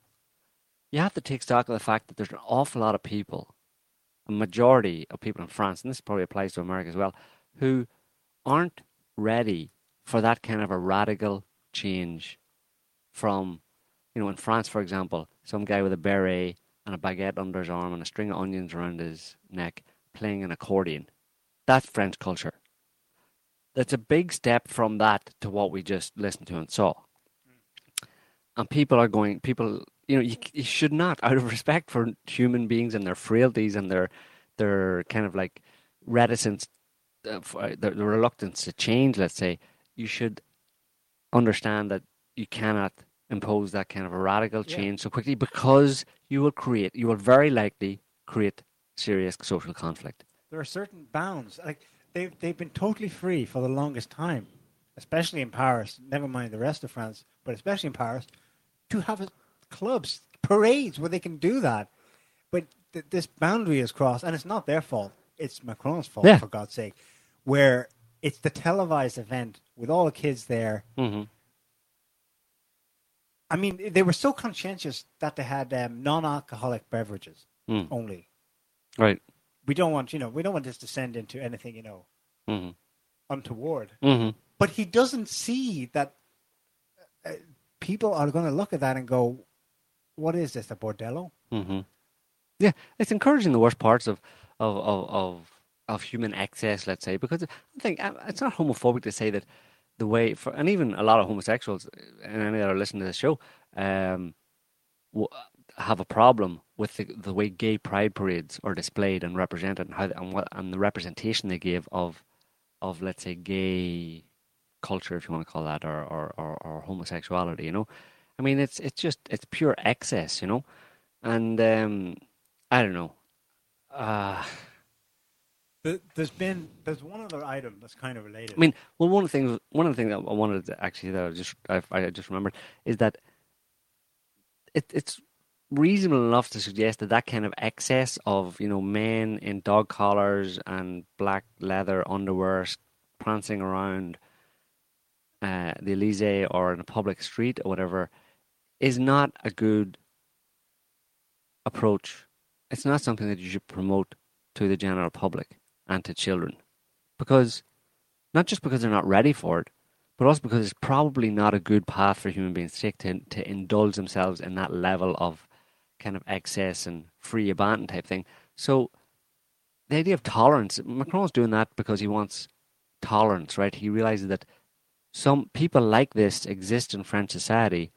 you have to take stock of the fact that there's an awful lot of people, a majority of people in France, and this probably applies to America as well, who aren't ready for that kind of a radical change from, you know, in France, for example, some guy with a beret and a baguette under his arm and a string of onions around his neck playing an accordion. That's French culture. That's a big step from that to what we just listened to and saw. And people are going, people, you know, you, you should not, out of respect for human beings and their frailties and their, their kind of like reticence, uh, for, the, reluctance to change, let's say, you should understand that you cannot impose that kind of a radical Yeah. change so quickly because you will create, you will very likely create serious social conflict. there are certain bounds. Like they've they've been totally free for the longest time, especially in Paris. Never mind the rest of France, but especially in Paris, to have a, clubs, parades where they can do that. But th- this boundary is crossed, and it's not their fault. It's Macron's fault, Yeah. for God's sake. Where it's the televised event with all the kids there. Mm-hmm. I mean, they were so conscientious that they had um, non-alcoholic beverages Mm. only. Right. We don't want, you know, we don't want this to descend into anything, you know, Mm-hmm. untoward. Mm-hmm. But he doesn't see that uh, people are going to look at that and go, "What is this? A bordello?" Mm-hmm. Yeah, it's encouraging the worst parts of of of of, of human excess, let's say, because I think uh, it's not homophobic to say that the way for and even a lot of homosexuals and any that are listening to the show um, have a problem with the, the way gay pride parades are displayed and represented and how and what and the representation they give of of let's say gay culture if you want to call that or or, or, or homosexuality you know? I mean it's it's just it's pure excess you know? And um i don't know. Uh There's been there's one other item that's kind of related. I mean, well, one of the things, one of the things that I wanted to actually that I just I, I just remembered is that it, it's reasonable enough to suggest that that kind of excess of you know men in dog collars and black leather underwear prancing around uh, the Elysee or in a public street or whatever is not a good approach. It's not something that you should promote to the general public and to children because not just because they're not ready for it, but also because it's probably not a good path for human beings to take to, to indulge themselves in that level of kind of excess and free abandon type thing. So the idea of tolerance, Macron's doing that because he wants tolerance, right? He realizes that some people like this exist in French society,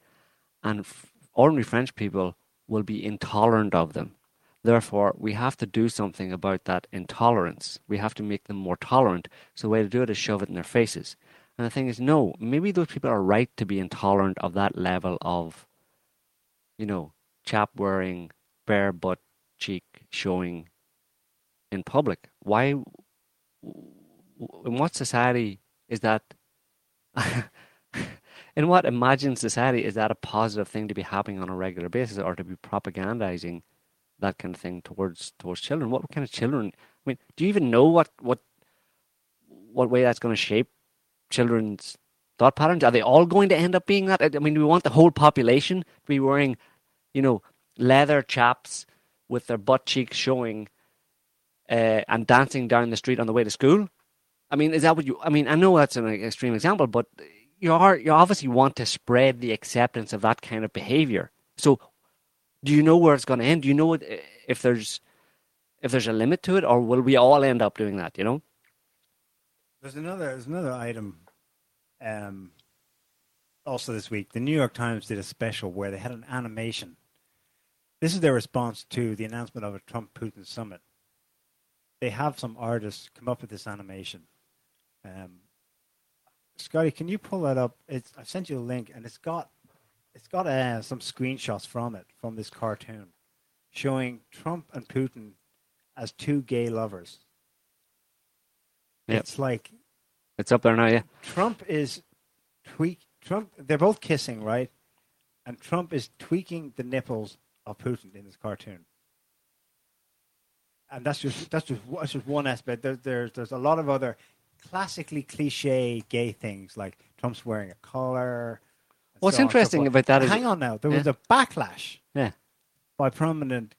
and f- ordinary French people will be intolerant of them. Therefore, we have to do something about that intolerance. We have to make them more tolerant. So the way to do it is shove it in their faces. And the thing is, no, maybe those people are right to be intolerant of that level of, you know, chap wearing bare butt cheek showing in public. Why? In what society is that? in what imagined society is that a positive thing to be happening on a regular basis, or to be propagandizing that kind of thing towards towards children? What kind of children? I mean, do you even know what what what way that's going to shape children's thought patterns? Are they all going to end up being that? I mean, do we want the whole population to be wearing, you know, leather chaps with their butt cheeks showing uh, and dancing down the street on the way to school? I mean, is that what you? I mean, I know that's an extreme example, but you are you obviously want to spread the acceptance of that kind of behavior. So, do you know where it's going to end? Do you know if there's if there's a limit to it, or will we all end up doing that? You know? There's another there's another item. Um, also this week, the New York Times did a special where they had an animation. This is their response to the announcement of a Trump Putin summit. They have some artists come up with this animation. Um, Scotty, can you pull that up? It's I sent you a link, and it's got it's got uh, some screenshots from it from this cartoon, showing Trump and Putin as two gay lovers. Yep. It's like It's up there now, yeah. Trump is tweak Trump they're both kissing, right? And Trump is tweaking the nipples of Putin in this cartoon. and that's just that's just that's just one aspect. There, there's there's a lot of other classically cliche gay things like Trump's wearing a collar. What's so on so interesting about that is- hang on now, there was a backlash Yeah. by prominent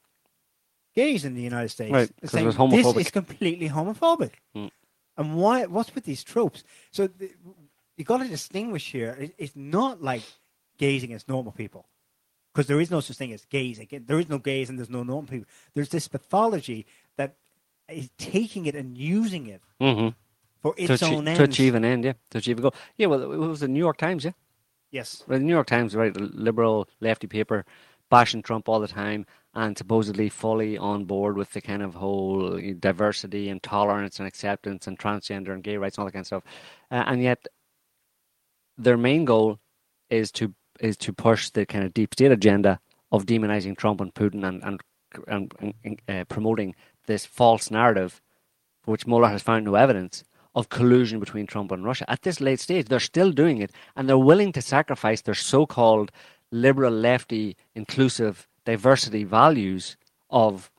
gays in the United States, Right, saying this is completely homophobic. Mm. And why? What's with these tropes? So the, you got to distinguish here. It, it's not like gays against normal people, because there is no such thing as gays. Again, there is no gays and there's no normal people. There's this pathology that is taking it and using it Mm-hmm. for To, its achie- own to achieve an end, yeah, to achieve a goal. Yeah, well, it was the New York Times, yeah. Yes. Well, the New York Times, right, a liberal lefty paper, bashing Trump all the time, and supposedly fully on board with the kind of whole diversity and tolerance and acceptance and transgender and gay rights and all that kind of stuff, uh, and yet their main goal is to is to push the kind of deep state agenda of demonizing Trump and Putin and and, and, and uh, promoting this false narrative, for which Mueller has found no evidence of collusion between Trump and Russia. At this late stage, they're still doing it, and they're willing to sacrifice their so-called liberal, lefty, inclusive, diversity values of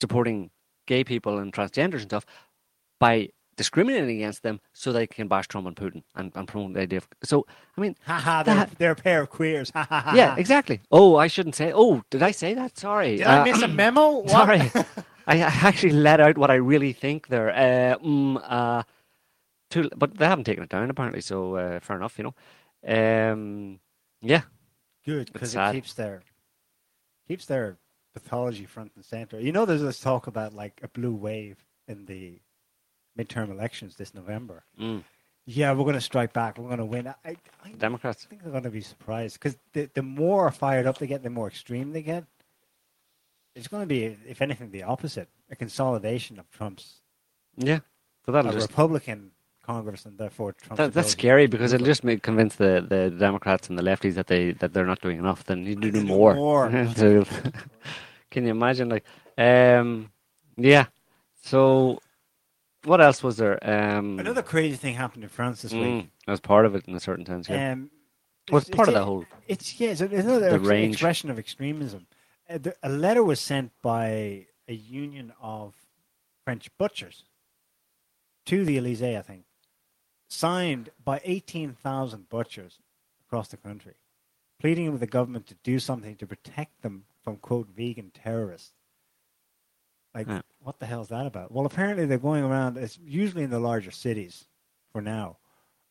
supporting gay people and transgenders and stuff by discriminating against them so they can bash Trump and Putin and, and promote the idea of. So, I mean, Ha ha! They're, that- they're a pair of queers. Ha ha ha! yeah, exactly. Oh, I shouldn't say. Oh, did I say that? Sorry. Did I Uh, miss a memo? Sorry, I I actually let out what I really think there. Uh, mm, uh, too, but they haven't taken it down apparently, so uh, fair enough, you know. Um, yeah, Good because it keeps their keeps their pathology front and center. You know, there's this talk about like a blue wave in the midterm elections this November. Mm. Yeah, we're going to strike back. We're going to win. I, I Democrats. I think they're going to be surprised because the the more fired up they get, the more extreme they get. It's going to be, if anything, the opposite: a consolidation of Trump's Yeah, but that'll just Republican Congress, and therefore Trump. that, that's scary because it'll just make convince the, the Democrats and the lefties that they that they're not doing enough. Then you need to do do more. more. Can you imagine? Like, um, yeah. So, what else was there? Um, Another crazy thing happened in France this week. mm, as part of it in a certain sense. Yeah. Um, well, it's it's- part of that whole. It's yeah, it's another The ex- range. expression of extremism. Uh, the, a letter was sent by a union of French butchers to the Elysee, I think, signed by eighteen thousand butchers across the country, pleading with the government to do something to protect them from quote vegan terrorists. Like, Yeah. what the hell is that about? Well, apparently they're going around. It's usually in the larger cities for now,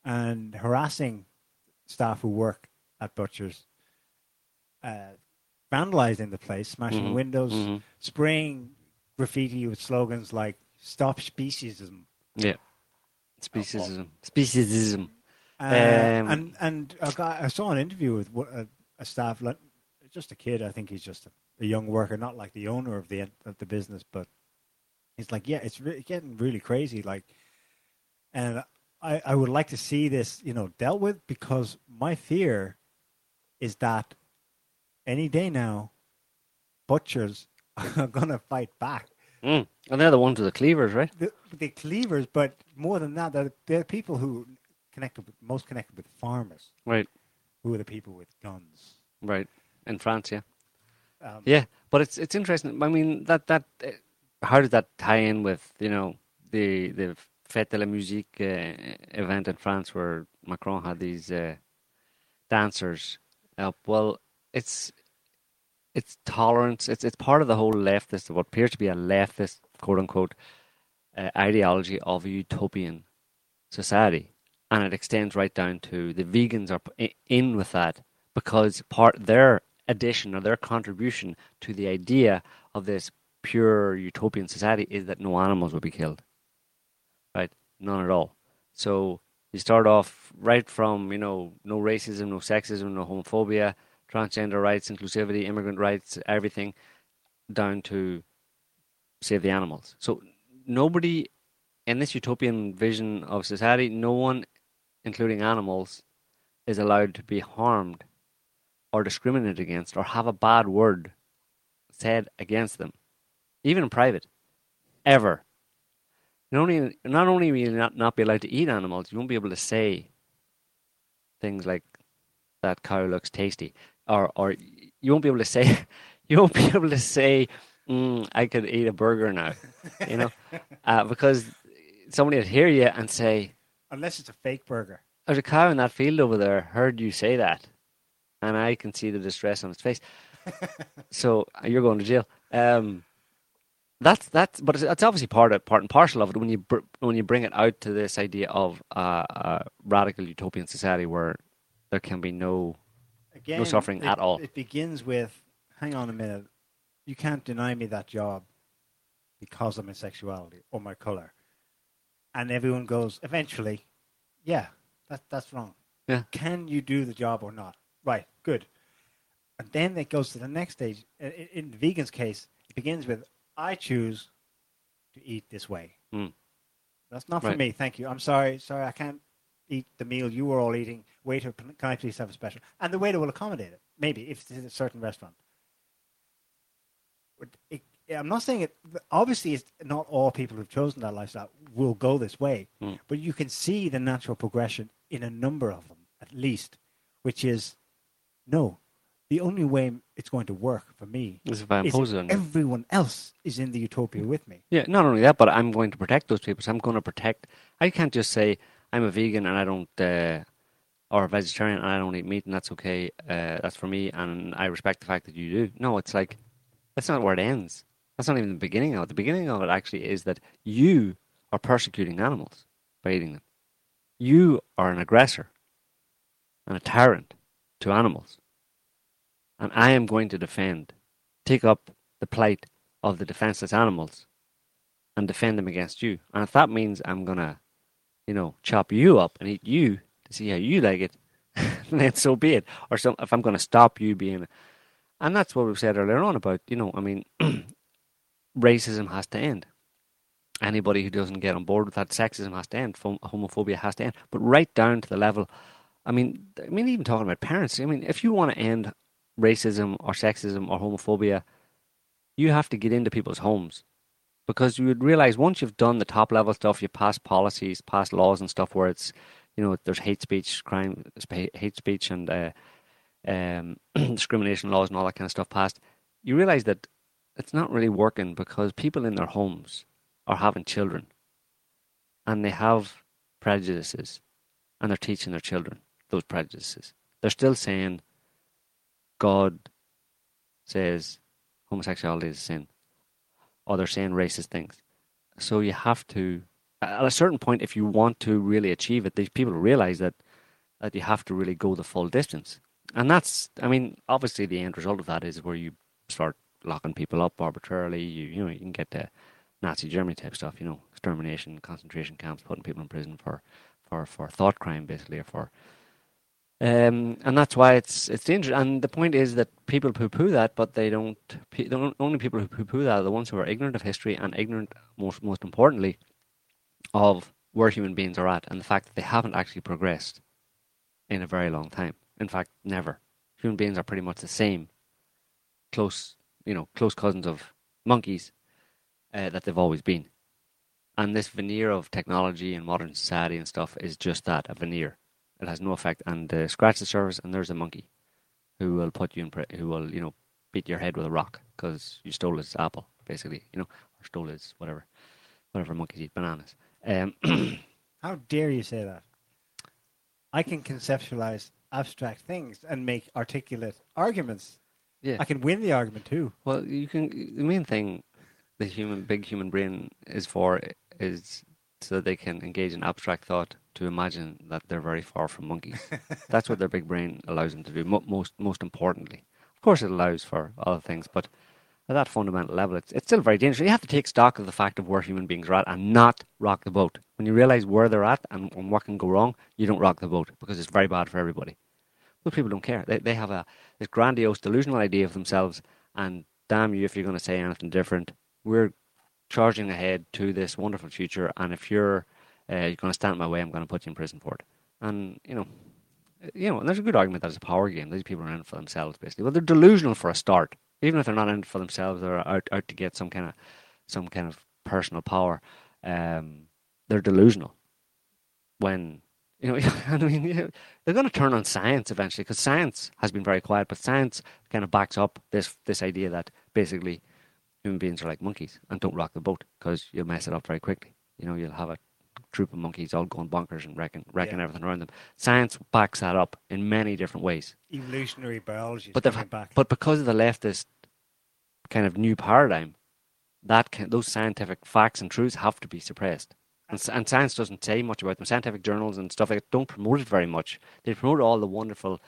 and harassing staff who work at butchers, uh, vandalizing the place, smashing Mhm, windows, mhm. spraying graffiti with slogans like "Stop speciesism." Yeah. Speciesism. Speciesism. Uh, Um, and and guy, I saw an interview with a, a staff, like, just a kid. I think he's just a, a young worker, not like the owner of the of the business, but he's like, yeah, it's re- getting really crazy. Like, and I I would like to see this, you know, dealt with because my fear is that any day now, butchers are gonna fight back. Mm. And they're the ones with the cleavers, right? The, the cleavers, but more than that, they're, they're people who connected with most connected with farmers. Right. Who are the people with guns? Right. In France, yeah. Um, Yeah, but it's it's interesting. I mean, that that uh, how does that tie in with you know the the Fête de la Musique uh, event in France where Macron had these uh, dancers up? Well, it's it's tolerance. It's it's part of the whole leftist, what appears to be a leftist quote unquote uh, ideology of a utopian society, and it extends right down to the vegans are in with that because part their addition or their contribution to the idea of this pure utopian society is that no animals will be killed. Right? None at all. So you start off right from, you know, no racism, no sexism, no homophobia, transgender rights, inclusivity, immigrant rights, everything, down to save the animals. So nobody in this utopian vision of society, no one, including animals, is allowed to be harmed or discriminated against or have a bad word said against them, even in private, ever. Not only, not only will you not, not be allowed to eat animals, you won't be able to say things like that cow looks tasty, or or you won't be able to say you won't be able to say mm, I could eat a burger now, you know, uh, because somebody would hear you and say, Unless it's a fake burger. "There's a cow in that field over there. Heard you say that," and I can see the distress on his face. so uh, you're going to jail. Um, that's that's, but it's, it's obviously part of part and parcel of it when you br- when you bring it out to this idea of uh, a radical utopian society where there can be no Again, no suffering it, at all. It begins with, hang on a minute, you can't deny me that job because of my sexuality or my color. And everyone goes, eventually, yeah, that, that's wrong. Yeah. Can you do the job or not? Right, good. And then it goes to the next stage. In, the vegan's case, it begins with, I choose to eat this way. Mm. That's not for Right. me, thank you. I'm sorry, sorry, I can't eat the meal you were all eating. Waiter, can I please have a special? And the waiter will accommodate it, maybe, if it's in a certain restaurant. But it, I'm not saying it, obviously, it's not all people who've chosen that lifestyle will go this way, Mm. but you can see the natural progression in a number of them, at least, which is no, the only way it's going to work for me Is if I impose it on you. everyone else is in the utopia with me. Yeah, not only that, but I'm going to protect those people. So I'm going to protect. I can't just say I'm a vegan and I don't, uh, or a vegetarian and I don't eat meat, and that's okay. Uh, that's for me, and I respect the fact that you do. No, it's like that's not where it ends. That's not even the beginning of it. The beginning of it actually is that you are persecuting animals by eating them. You are an aggressor and a tyrant to animals, and I am going to defend, take up the plight of the defenseless animals and defend them against you. And if that means I'm gonna, you know, chop you up and eat you to see how you like it, then so be it. Or some, if I'm gonna stop you being, and that's what we've said earlier on about, you know, I mean, racism has to end. Anybody who doesn't get on board with that, sexism has to end. Hom- Homophobia has to end. But right down to the level, I mean, I mean, even talking about parents. I mean, if you want to end racism or sexism or homophobia, you have to get into people's homes because you would realize once you've done the top level stuff, you pass policies, pass laws and stuff where it's, you know, there's hate speech, crime, hate speech, and uh, um, discrimination laws and all that kind of stuff passed. You realize that it's not really working because people in their homes are having children, and they have prejudices, and they're teaching their children those prejudices. They're still saying, God says homosexuality is a sin, or they're saying racist things. So you have to, at a certain point, if you want to really achieve it, these people realize that that you have to really go the full distance. And that's, I mean, obviously the end result of that is where you start locking people up arbitrarily. You, you know, you can get to Nazi Germany type stuff, you know, extermination, concentration camps, putting people in prison for, for, for thought crime, basically, or for um, and that's why it's it's dangerous. And the point is that people poo-poo that, but they don't. The only people who poo-poo that are the ones who are ignorant of history and ignorant, most most importantly, of where human beings are at and the fact that they haven't actually progressed in a very long time. In fact, never. Human beings are pretty much the same, close, you know, close cousins of monkeys uh, that they've always been. And this veneer of technology and modern society and stuff is just that, a veneer. It has no effect. And uh, scratch the surface, and there's a monkey who will put you in, pri- who will, you know, beat your head with a rock because you stole his apple, basically, you know, or stole his whatever, whatever monkeys eat, bananas. Um, How dare you say that? I can conceptualize abstract things and make articulate arguments. Yeah. I can win the argument too. Well, you can. The main thing the human big human brain is for is so that they can engage in abstract thought to imagine that they're very far from monkeys. That's what their big brain allows them to do. Most most importantly, of course, it allows for other things, but at that fundamental level, it's it's still very dangerous. You have to take stock of the fact of where human beings are at and not rock the boat. When you realize where they're at and, and what can go wrong, you don't rock the boat because it's very bad for everybody. But people don't care. They they have a this grandiose, delusional idea of themselves, and damn you if you're going to say anything different. We're charging ahead to this wonderful future, and if you're uh, you're going to stand in my way, I'm going to put you in prison for it. And you know, you know, and there's a good argument that it's a power game. These people are in it for themselves, basically. Well, they're delusional for a start. Even if they're not in it for themselves, they're out out to get some kind of some kind of personal power. Um, they're delusional when you know, I mean, you know, they're going to turn on science eventually because science has been very quiet, but science kind of backs up this this idea that basically human beings are like monkeys and don't rock the boat because you'll mess it up very quickly. You know, you'll have a troop of monkeys all going bonkers and wrecking, wrecking Yeah. everything around them. Science backs that up in many different ways. Evolutionary biology But back. But because of the leftist kind of new paradigm, that can, those scientific facts and truths have to be suppressed. And, and science doesn't say much about them. Scientific journals and stuff like that don't promote it very much. They promote all the wonderful,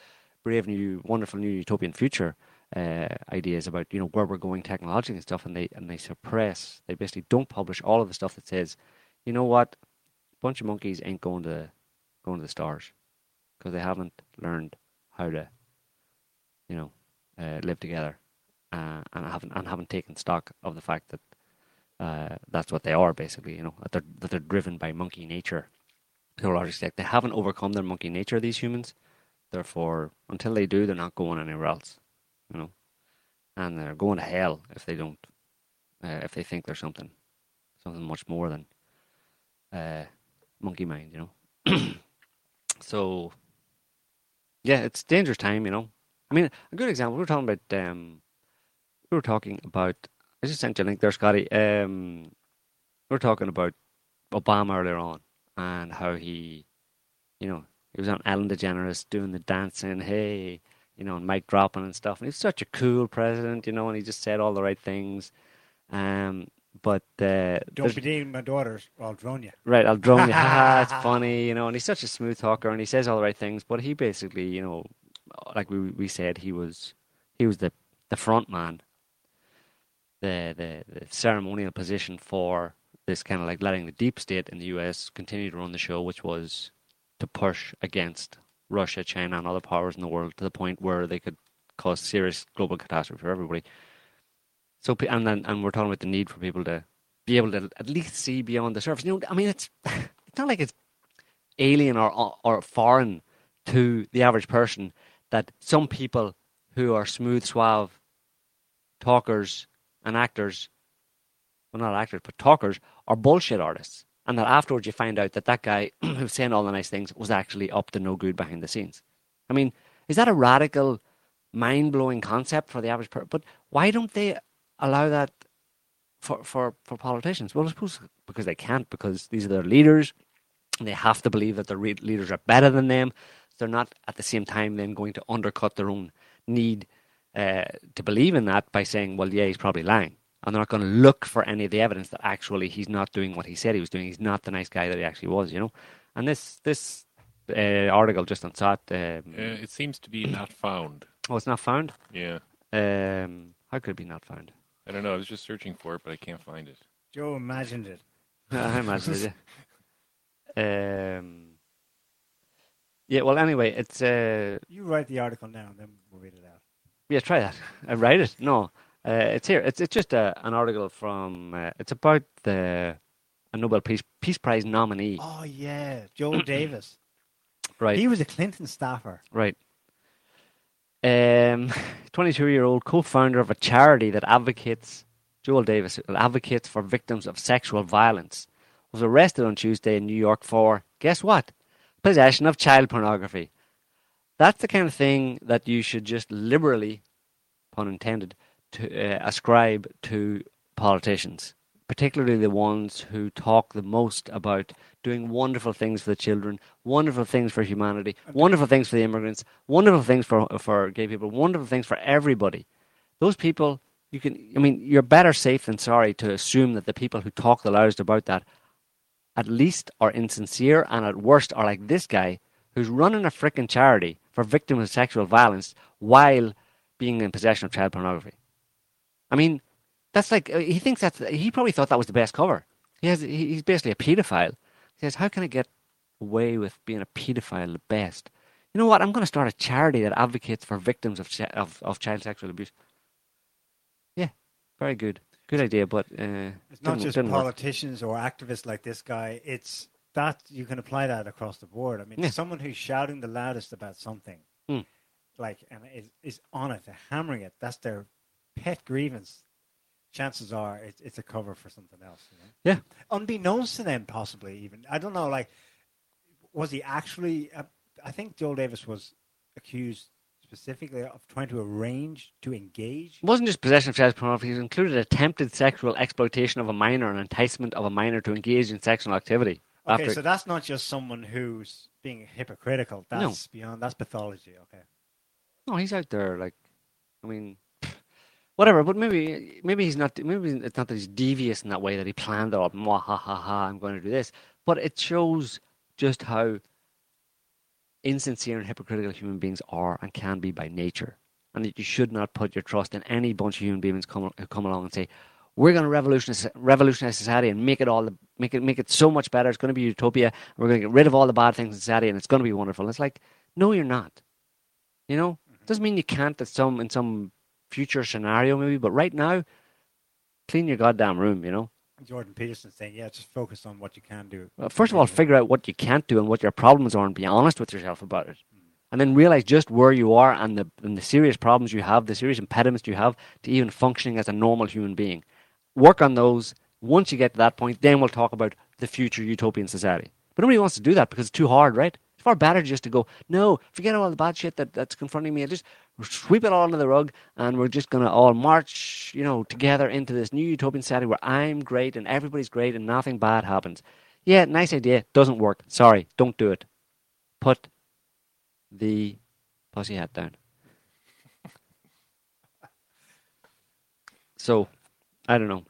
brave new, wonderful new utopian future uh, ideas about you know where we're going technologically and stuff, and they and they suppress. They basically don't publish all of the stuff that says, you know what, bunch of monkeys ain't going to going to the stars because they haven't learned how to, you know, uh, live together, uh, and haven't and haven't taken stock of the fact that uh, that's what they are basically. You know, that they're that they're driven by monkey nature to a large extent. They haven't overcome their monkey nature. These humans, therefore, until they do, they're not going anywhere else. You know, and they're going to hell if they don't. Uh, if they think there's something, something much more than uh, monkey mind. You know. so yeah, it's dangerous time, you know. I mean, a good example. We were talking about. Um, we were talking about. I just sent you a link there, Scotty. Um, we were talking about Obama earlier on and how he, you know, he was on Ellen DeGeneres doing the dancing, hey, you know, and mic dropping and stuff. And he's such a cool president, you know, and he just said all the right things. Um, but uh, Don't be dating my daughters, or I'll drone you. Right, I'll drone you. It's funny, you know. And he's such a smooth talker, and he says all the right things. But he basically, you know, like we we said, he was he was the the front man, the the, the ceremonial position for this kind of like letting the deep state in the U.S. continue to run the show, which was to push against Russia, China, and other powers in the world to the point where they could cause serious global catastrophe for everybody. So, and then, and we're talking about the need for people to be able to at least see beyond the surface. You know, I mean, it's it's not like it's alien or or foreign to the average person that some people who are smooth, suave talkers and actors, well, not actors, but talkers, are bullshit artists. And that afterwards you find out that that guy who's saying all the nice things was actually up to no good behind the scenes. I mean, is that a radical, mind blowing concept for the average person? But why don't they allow that for, for, for politicians? Well, I suppose because they can't, because these are their leaders. And they have to believe that their re- leaders are better than them. They're not at the same time then going to undercut their own need uh, to believe in that by saying, well, yeah, he's probably lying. And they're not going to look for any of the evidence that actually he's not doing what he said he was doing. He's not the nice guy that he actually was, you know. And this this uh, article just on SOTT. Um, Uh, it seems to be not found. oh, it's not found. Yeah. Um, how could it be not found? I don't know. I was just searching for it, but I can't find it. Joe imagined it. I imagine it. Yeah. Um, yeah. Well, anyway, it's uh, You write the article now, and then we'll read it out. Yeah, try that. I write it. No, uh, it's here. It's it's just a, an article from. Uh, it's about the a Nobel Peace Peace Prize nominee. Oh yeah, Joel Davis. Right. He was a Clinton staffer. Right. Um, 22 year old co founder of a charity that advocates, Joel Davis, advocates for victims of sexual violence, was arrested on Tuesday in New York for, guess what? Possession of child pornography. That's the kind of thing that you should just liberally, pun intended, to uh, ascribe to politicians, particularly the ones who talk the most about doing wonderful things for the children, wonderful things for humanity, wonderful things for the immigrants, wonderful things for for gay people, wonderful things for everybody. Those people, you can, I mean, you're better safe than sorry to assume that the people who talk the loudest about that, at least are insincere, and at worst are like this guy who's running a frickin' charity for victims of sexual violence while being in possession of child pornography. I mean, that's like uh, he thinks that's he probably thought that was the best cover. He has he's basically a pedophile. He says, "How can I get away with being a pedophile the best?" You know what? I'm going to start a charity that advocates for victims of of, of child sexual abuse. Yeah, very good, good idea, but uh, It's not just didn't work. politicians or activists like this guy. It's that you can apply that across the board. I mean, Yeah. someone who's shouting the loudest about something, Hmm. like, and is, is on it, they're hammering it. That's their pet grievance. Chances are it's, it's a cover for something else. You know? Yeah. Unbeknownst to them, possibly even. I don't know. Like, was he actually? Uh, I think Joel Davis was accused specifically of trying to arrange to engage. It wasn't just possession of child pornography, it included attempted sexual exploitation of a minor and enticement of a minor to engage in sexual activity. Okay, after- so that's not just someone who's being hypocritical. No. That's beyond. That's pathology. Okay. No, he's out there like, I mean, whatever. But maybe, maybe he's not. Maybe it's not that he's devious in that way that he planned it all. Mwah, ha ha ha! I'm going to do this. But it shows just how insincere and hypocritical human beings are and can be by nature, and that you should not put your trust in any bunch of human beings come who come along and say. We're going to revolutionize, revolutionize society and make it all the, make it make it so much better. It's going to be utopia. We're going to get rid of all the bad things in society, and it's going to be wonderful. It's like, no, you're not. You know, mm-hmm. doesn't mean you can't That some in some future scenario maybe, but right now, clean your goddamn room. You know, Jordan Peterson saying, "Yeah, just focus on what you can do." well, first of all, figure out what you can't do and what your problems are, and be honest with yourself about it, hmm. and then realize just where you are and the and the serious problems you have, the serious impediments you have to even functioning as a normal human being. Work on those. Once you get to that point, then we'll talk about the future utopian society. But nobody wants to do that because it's too hard, right? It's far better just to go, no, forget all the bad shit that, that's confronting me. I Just sweep it all under the rug and we're just going to all march, you know, together into this new utopian society where I'm great and everybody's great and nothing bad happens. Yeah, nice idea. Doesn't work. Sorry, don't do it. Put the pussy hat down. so, I don't know.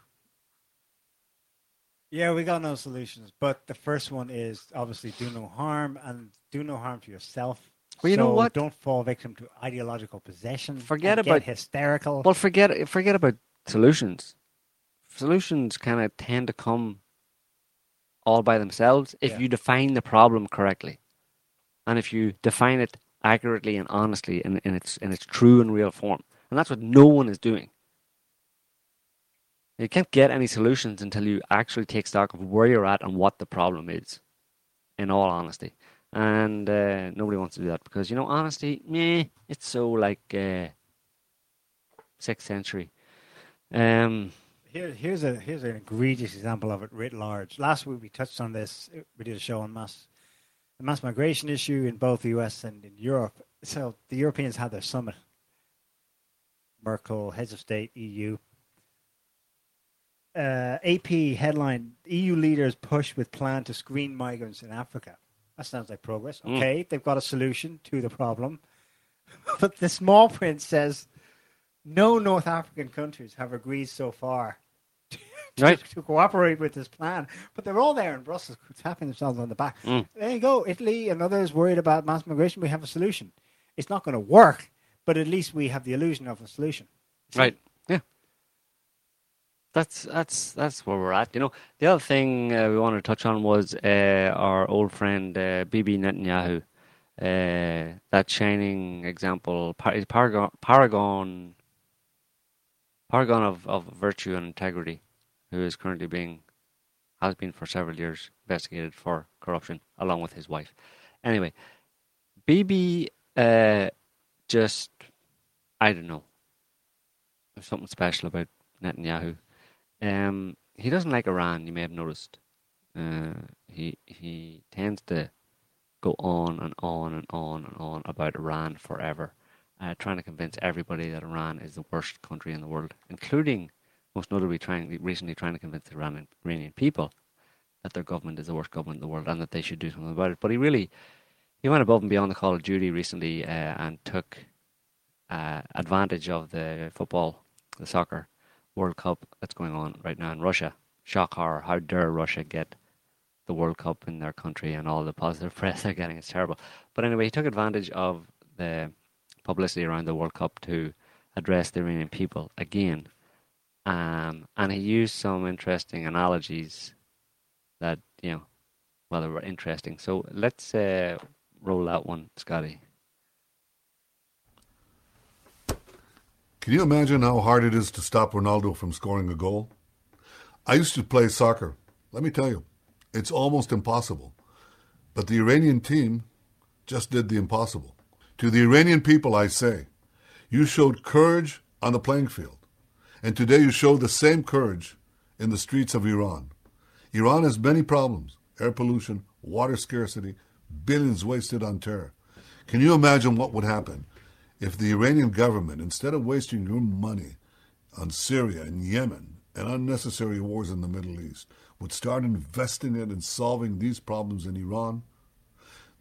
Yeah, we got no solutions, but the first one is obviously do no harm and do no harm to yourself. Well, you know what? Don't fall victim to ideological possession. Forget about hysterical. Well, forget forget about solutions. Solutions kind of tend to come all by themselves if Yeah. you define the problem correctly, and if you define it accurately and honestly in, in its in its true and real form. And that's what no one is doing. You can't get any solutions until you actually take stock of where you're at and what the problem is, in all honesty. And uh, nobody wants to do that because, you know, honesty, meh, it's so like uh, sixth century. Um, Here, here's a here's an egregious example of it writ large. Last week we touched on this. We did a show on mass the mass migration issue in both the US and in Europe. So the Europeans had their summit. Merkel, heads of state, EU. Uh, AP headline: EU leaders push with plan to screen migrants in Africa. That sounds like progress. Mm. Okay, they've got a solution to the problem, but the small print says no North African countries have agreed so far to, Right. to cooperate with this plan. But they're all there in Brussels, tapping themselves on the back. Mm. There you go. Italy and others worried about mass migration. We have a solution. It's not going to work, but at least we have the illusion of a solution. Right. That's that's that's where we're at. You know, the other thing uh, we wanted to touch on was uh, our old friend uh, Bibi Netanyahu. Uh, that shining example, par- paragon, paragon, paragon of, of virtue and integrity, who is currently being, has been for several years investigated for corruption, along with his wife. Anyway, Bibi uh, just, I don't know, there's something special about Netanyahu. Um, he doesn't like Iran. You may have noticed. Uh, he he tends to go on and on and on and on about Iran forever, uh, trying to convince everybody that Iran is the worst country in the world, including most notably trying recently trying to convince the Iran- Iranian people that their government is the worst government in the world and that they should do something about it. But he really he went above and beyond the call of duty recently uh, and took uh, advantage of the football, the soccer World Cup that's going on right now in Russia. Shock horror! How dare Russia get the World Cup in their country and all the positive press they're getting? It's terrible. But anyway, he took advantage of the publicity around the World Cup to address the Iranian people again, um, and he used some interesting analogies that you know, well, they were interesting. So let's uh, roll that one, Scotty. Can you imagine how hard it is to stop Ronaldo from scoring a goal? I used to play soccer. Let me tell you, it's almost impossible. But the Iranian team just did the impossible. To the Iranian people, I say, you showed courage on the playing field. And today you show the same courage in the streets of Iran. Iran has many problems air pollution, water scarcity, billions wasted on terror. Can you imagine what would happen if the Iranian government, instead of wasting your money on Syria and Yemen and unnecessary wars in the Middle East, would start investing it in solving these problems in Iran,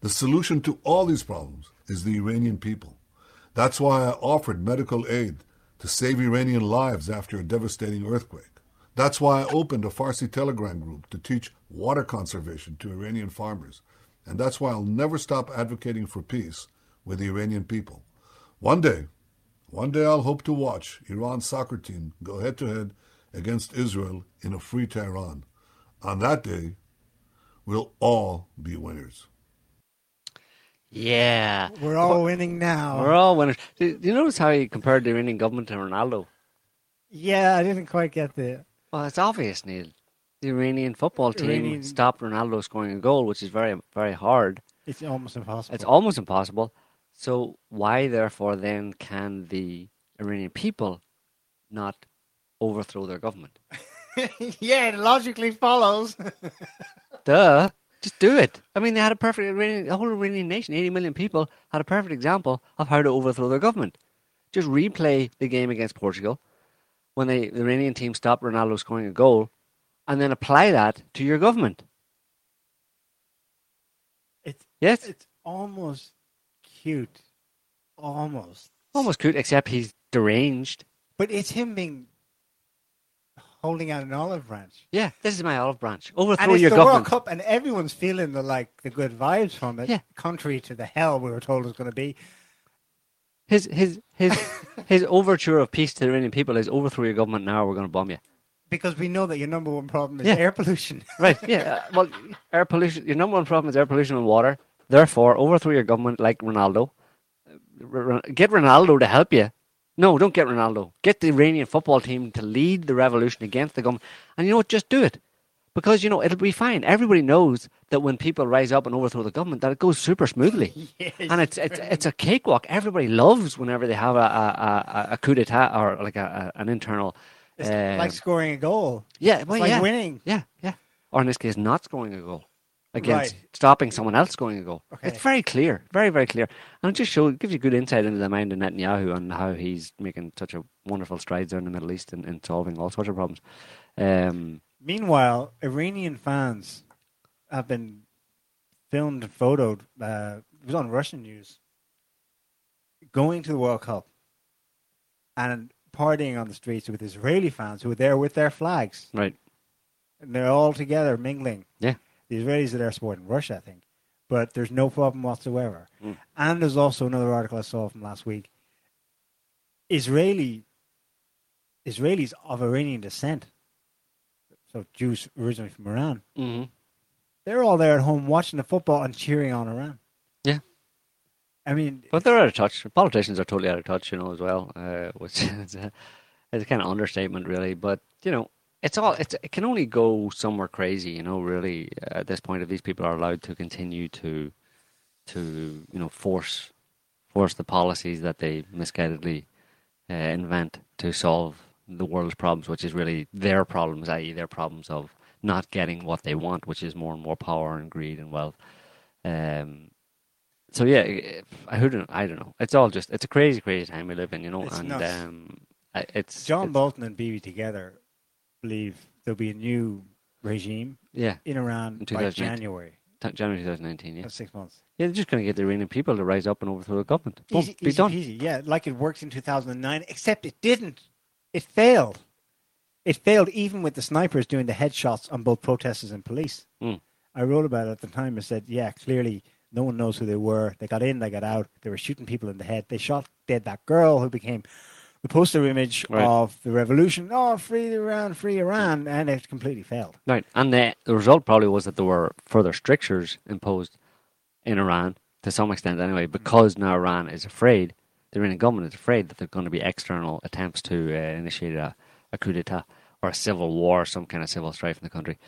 the solution to all these problems is the Iranian people. That's why I offered medical aid to save Iranian lives after a devastating earthquake. That's why I opened a Farsi Telegram group to teach water conservation to Iranian farmers. And that's why I'll never stop advocating for peace with the Iranian people. One day, one day I'll hope to watch Iran's soccer team go head to head against Israel in a free Tehran. On that day, we'll all be winners. Yeah. We're all winning now. We're all winners. Do do you notice how he compared the Iranian government to Ronaldo? Yeah, I didn't quite get the. Well, it's obvious, Niall. The Iranian football team Iranian- stopped Ronaldo scoring a goal, which is very, very hard. It's almost impossible. It's almost impossible. So why, therefore, then can the Iranian people not overthrow their government? yeah, it logically follows. Duh. Just do it. I mean, they had a perfect Iranian, the whole Iranian nation, 80 million people, had a perfect example of how to overthrow their government. Just replay the game against Portugal when they, the Iranian team stopped Ronaldo scoring a goal and then apply that to your government. It's Yes? it's almost cute, almost. Almost cute, except he's deranged. But it's him being holding out an olive branch. Yeah, this is my olive branch. Overthrow And it's your the government. World Cup, and everyone's feeling the like the good vibes from it. Yeah. Contrary to the hell we were told it was going to be. His his his his overture of peace to the Iranian people is overthrow your government now. We're going to bomb you. Because we know that your number one problem is Yeah. air pollution. Right? Yeah. uh, Well, air pollution. Your number one problem is air pollution and water. Therefore, overthrow your government like Ronaldo. Get Ronaldo to help you. No, don't get Ronaldo. Get the Iranian football team to lead the revolution against the government. And you know what? Just do it. Because, you know, it'll be fine. Everybody knows that when people rise up and overthrow the government, that it goes super smoothly. Yes, and it's, it's it's a cakewalk. Everybody loves whenever they have a, a, a, a coup d'etat or like a, a, an internal. It's um, like scoring a goal. yeah, It's well, like yeah. winning. Yeah, yeah. Or in this case, not scoring a goal against Right. stopping someone else going a goal. Okay. It's very clear, very, very clear. And it just shows, gives you good insight into the mind of Netanyahu and how he's making such a wonderful strides there in the Middle East and in solving all sorts of problems. Um, Meanwhile, Iranian fans have been filmed and photoed. Uh, it was on Russian news. Going to the World Cup and partying on the streets with Israeli fans who were there with their flags. right. And they're all together mingling. Yeah. The Israelis are there supporting Russia, I think. But there's no problem whatsoever. Mm. And there's also another article I saw from last week. Israeli Israelis of Iranian descent, so Jews originally from Iran, hmm they're all there at home watching the football and cheering on Iran. Yeah. I mean, But they're out of touch. Politicians are totally out of touch, you know, as well, uh, which is a, is a kind of understatement, really. But, you know, it's all it's, it can only go somewhere crazy, you know, really, at this point, if these people are allowed to continue to, to you know, force force the policies that they misguidedly uh, invent to solve the world's problems, which is really their problems, i.e., their problems of not getting what they want, which is more and more power and greed and wealth. Um, so yeah, i- don't I don't know. It's all just it's a crazy, crazy time we live in, you know, It's and nuts. um, it's John it's- Bolton and Bibi together believe there'll be a new regime yeah, in Iran In by January. t- January 2019. Yeah, That's six months. yeah, they're just going to get the Iranian people to rise up and overthrow the government. Boom, Easy, be easy done. peasy. Yeah, like it worked in 2009, except it didn't. It failed. It failed even with the snipers doing the headshots on both protesters and police. Mm. I wrote about it at the time. and said, yeah, clearly no one knows who they were. They got in, they got out. They were shooting people in the head. They shot dead that girl who became the poster image Right. of the revolution. Oh, free Iran, free Iran. And it completely failed. Right, and the the result probably was that there were further strictures imposed in Iran to some extent, anyway, because now Iran is afraid. The Iranian government is afraid that there are going to be external attempts to uh, initiate a, a coup d'état or a civil war, some kind of civil strife in the country.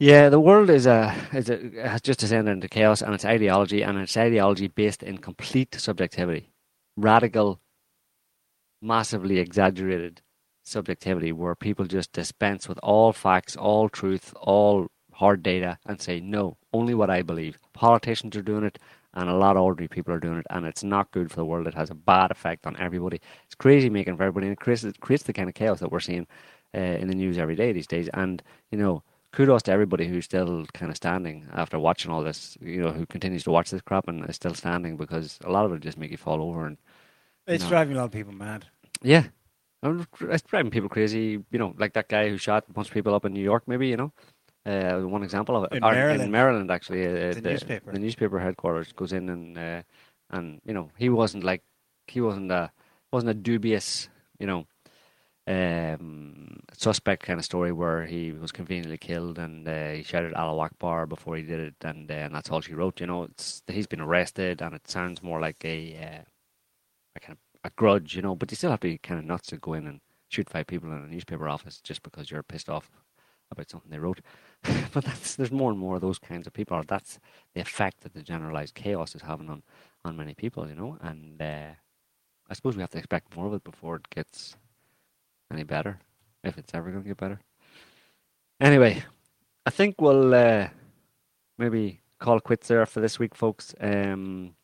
Yeah, the world is a is a, has just descended into chaos, and its ideology, and its ideology based in complete subjectivity, radical, massively exaggerated subjectivity, where people just dispense with all facts, all truth, all hard data, and say no, only what I believe. Politicians are doing it, and a lot of ordinary people are doing it, and it's not good for the world. It has a bad effect on everybody. It's crazy making for everybody, and it creates, it creates the kind of chaos that we're seeing uh, in the news every day these days. And you know, kudos to everybody who's still kind of standing after watching all this. You know, who continues to watch this crap and is still standing because a lot of it just make you fall over and. It's know. driving a lot of people mad. Yeah. Um, It's driving people crazy, you know, like that guy who shot a bunch of people up in New York, maybe, you know. Uh, one example of it. In Maryland. In Maryland, actually. Uh, The newspaper. The newspaper headquarters goes in and, uh, and you know, he wasn't like, he wasn't a, wasn't a dubious, you know, um, suspect kind of story where he was conveniently killed and uh, he shouted Allah Akbar before he did it, and, uh, and that's all she wrote. You know, it's he's been arrested, and it sounds more like a uh, a grudge, you know. But you still have to be kind of nuts to go in and shoot five people in a newspaper office just because you're pissed off about something they wrote. but that's there's more and more of those kinds of people. Or that's the effect that the generalized chaos is having on on many people, you know. And uh, I suppose we have to expect more of it before it gets any better, if it's ever going to get better. Anyway, I think we'll uh, maybe call quits there for this week, folks. Um,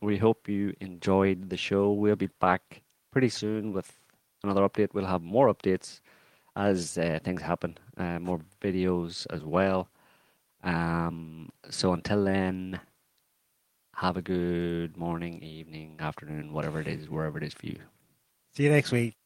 we hope you enjoyed the show. We'll be back pretty soon with another update. We'll have more updates as uh, things happen, uh, more videos as well. Um, so until then, have a good morning, evening, afternoon, whatever it is, wherever it is for you. See you next week.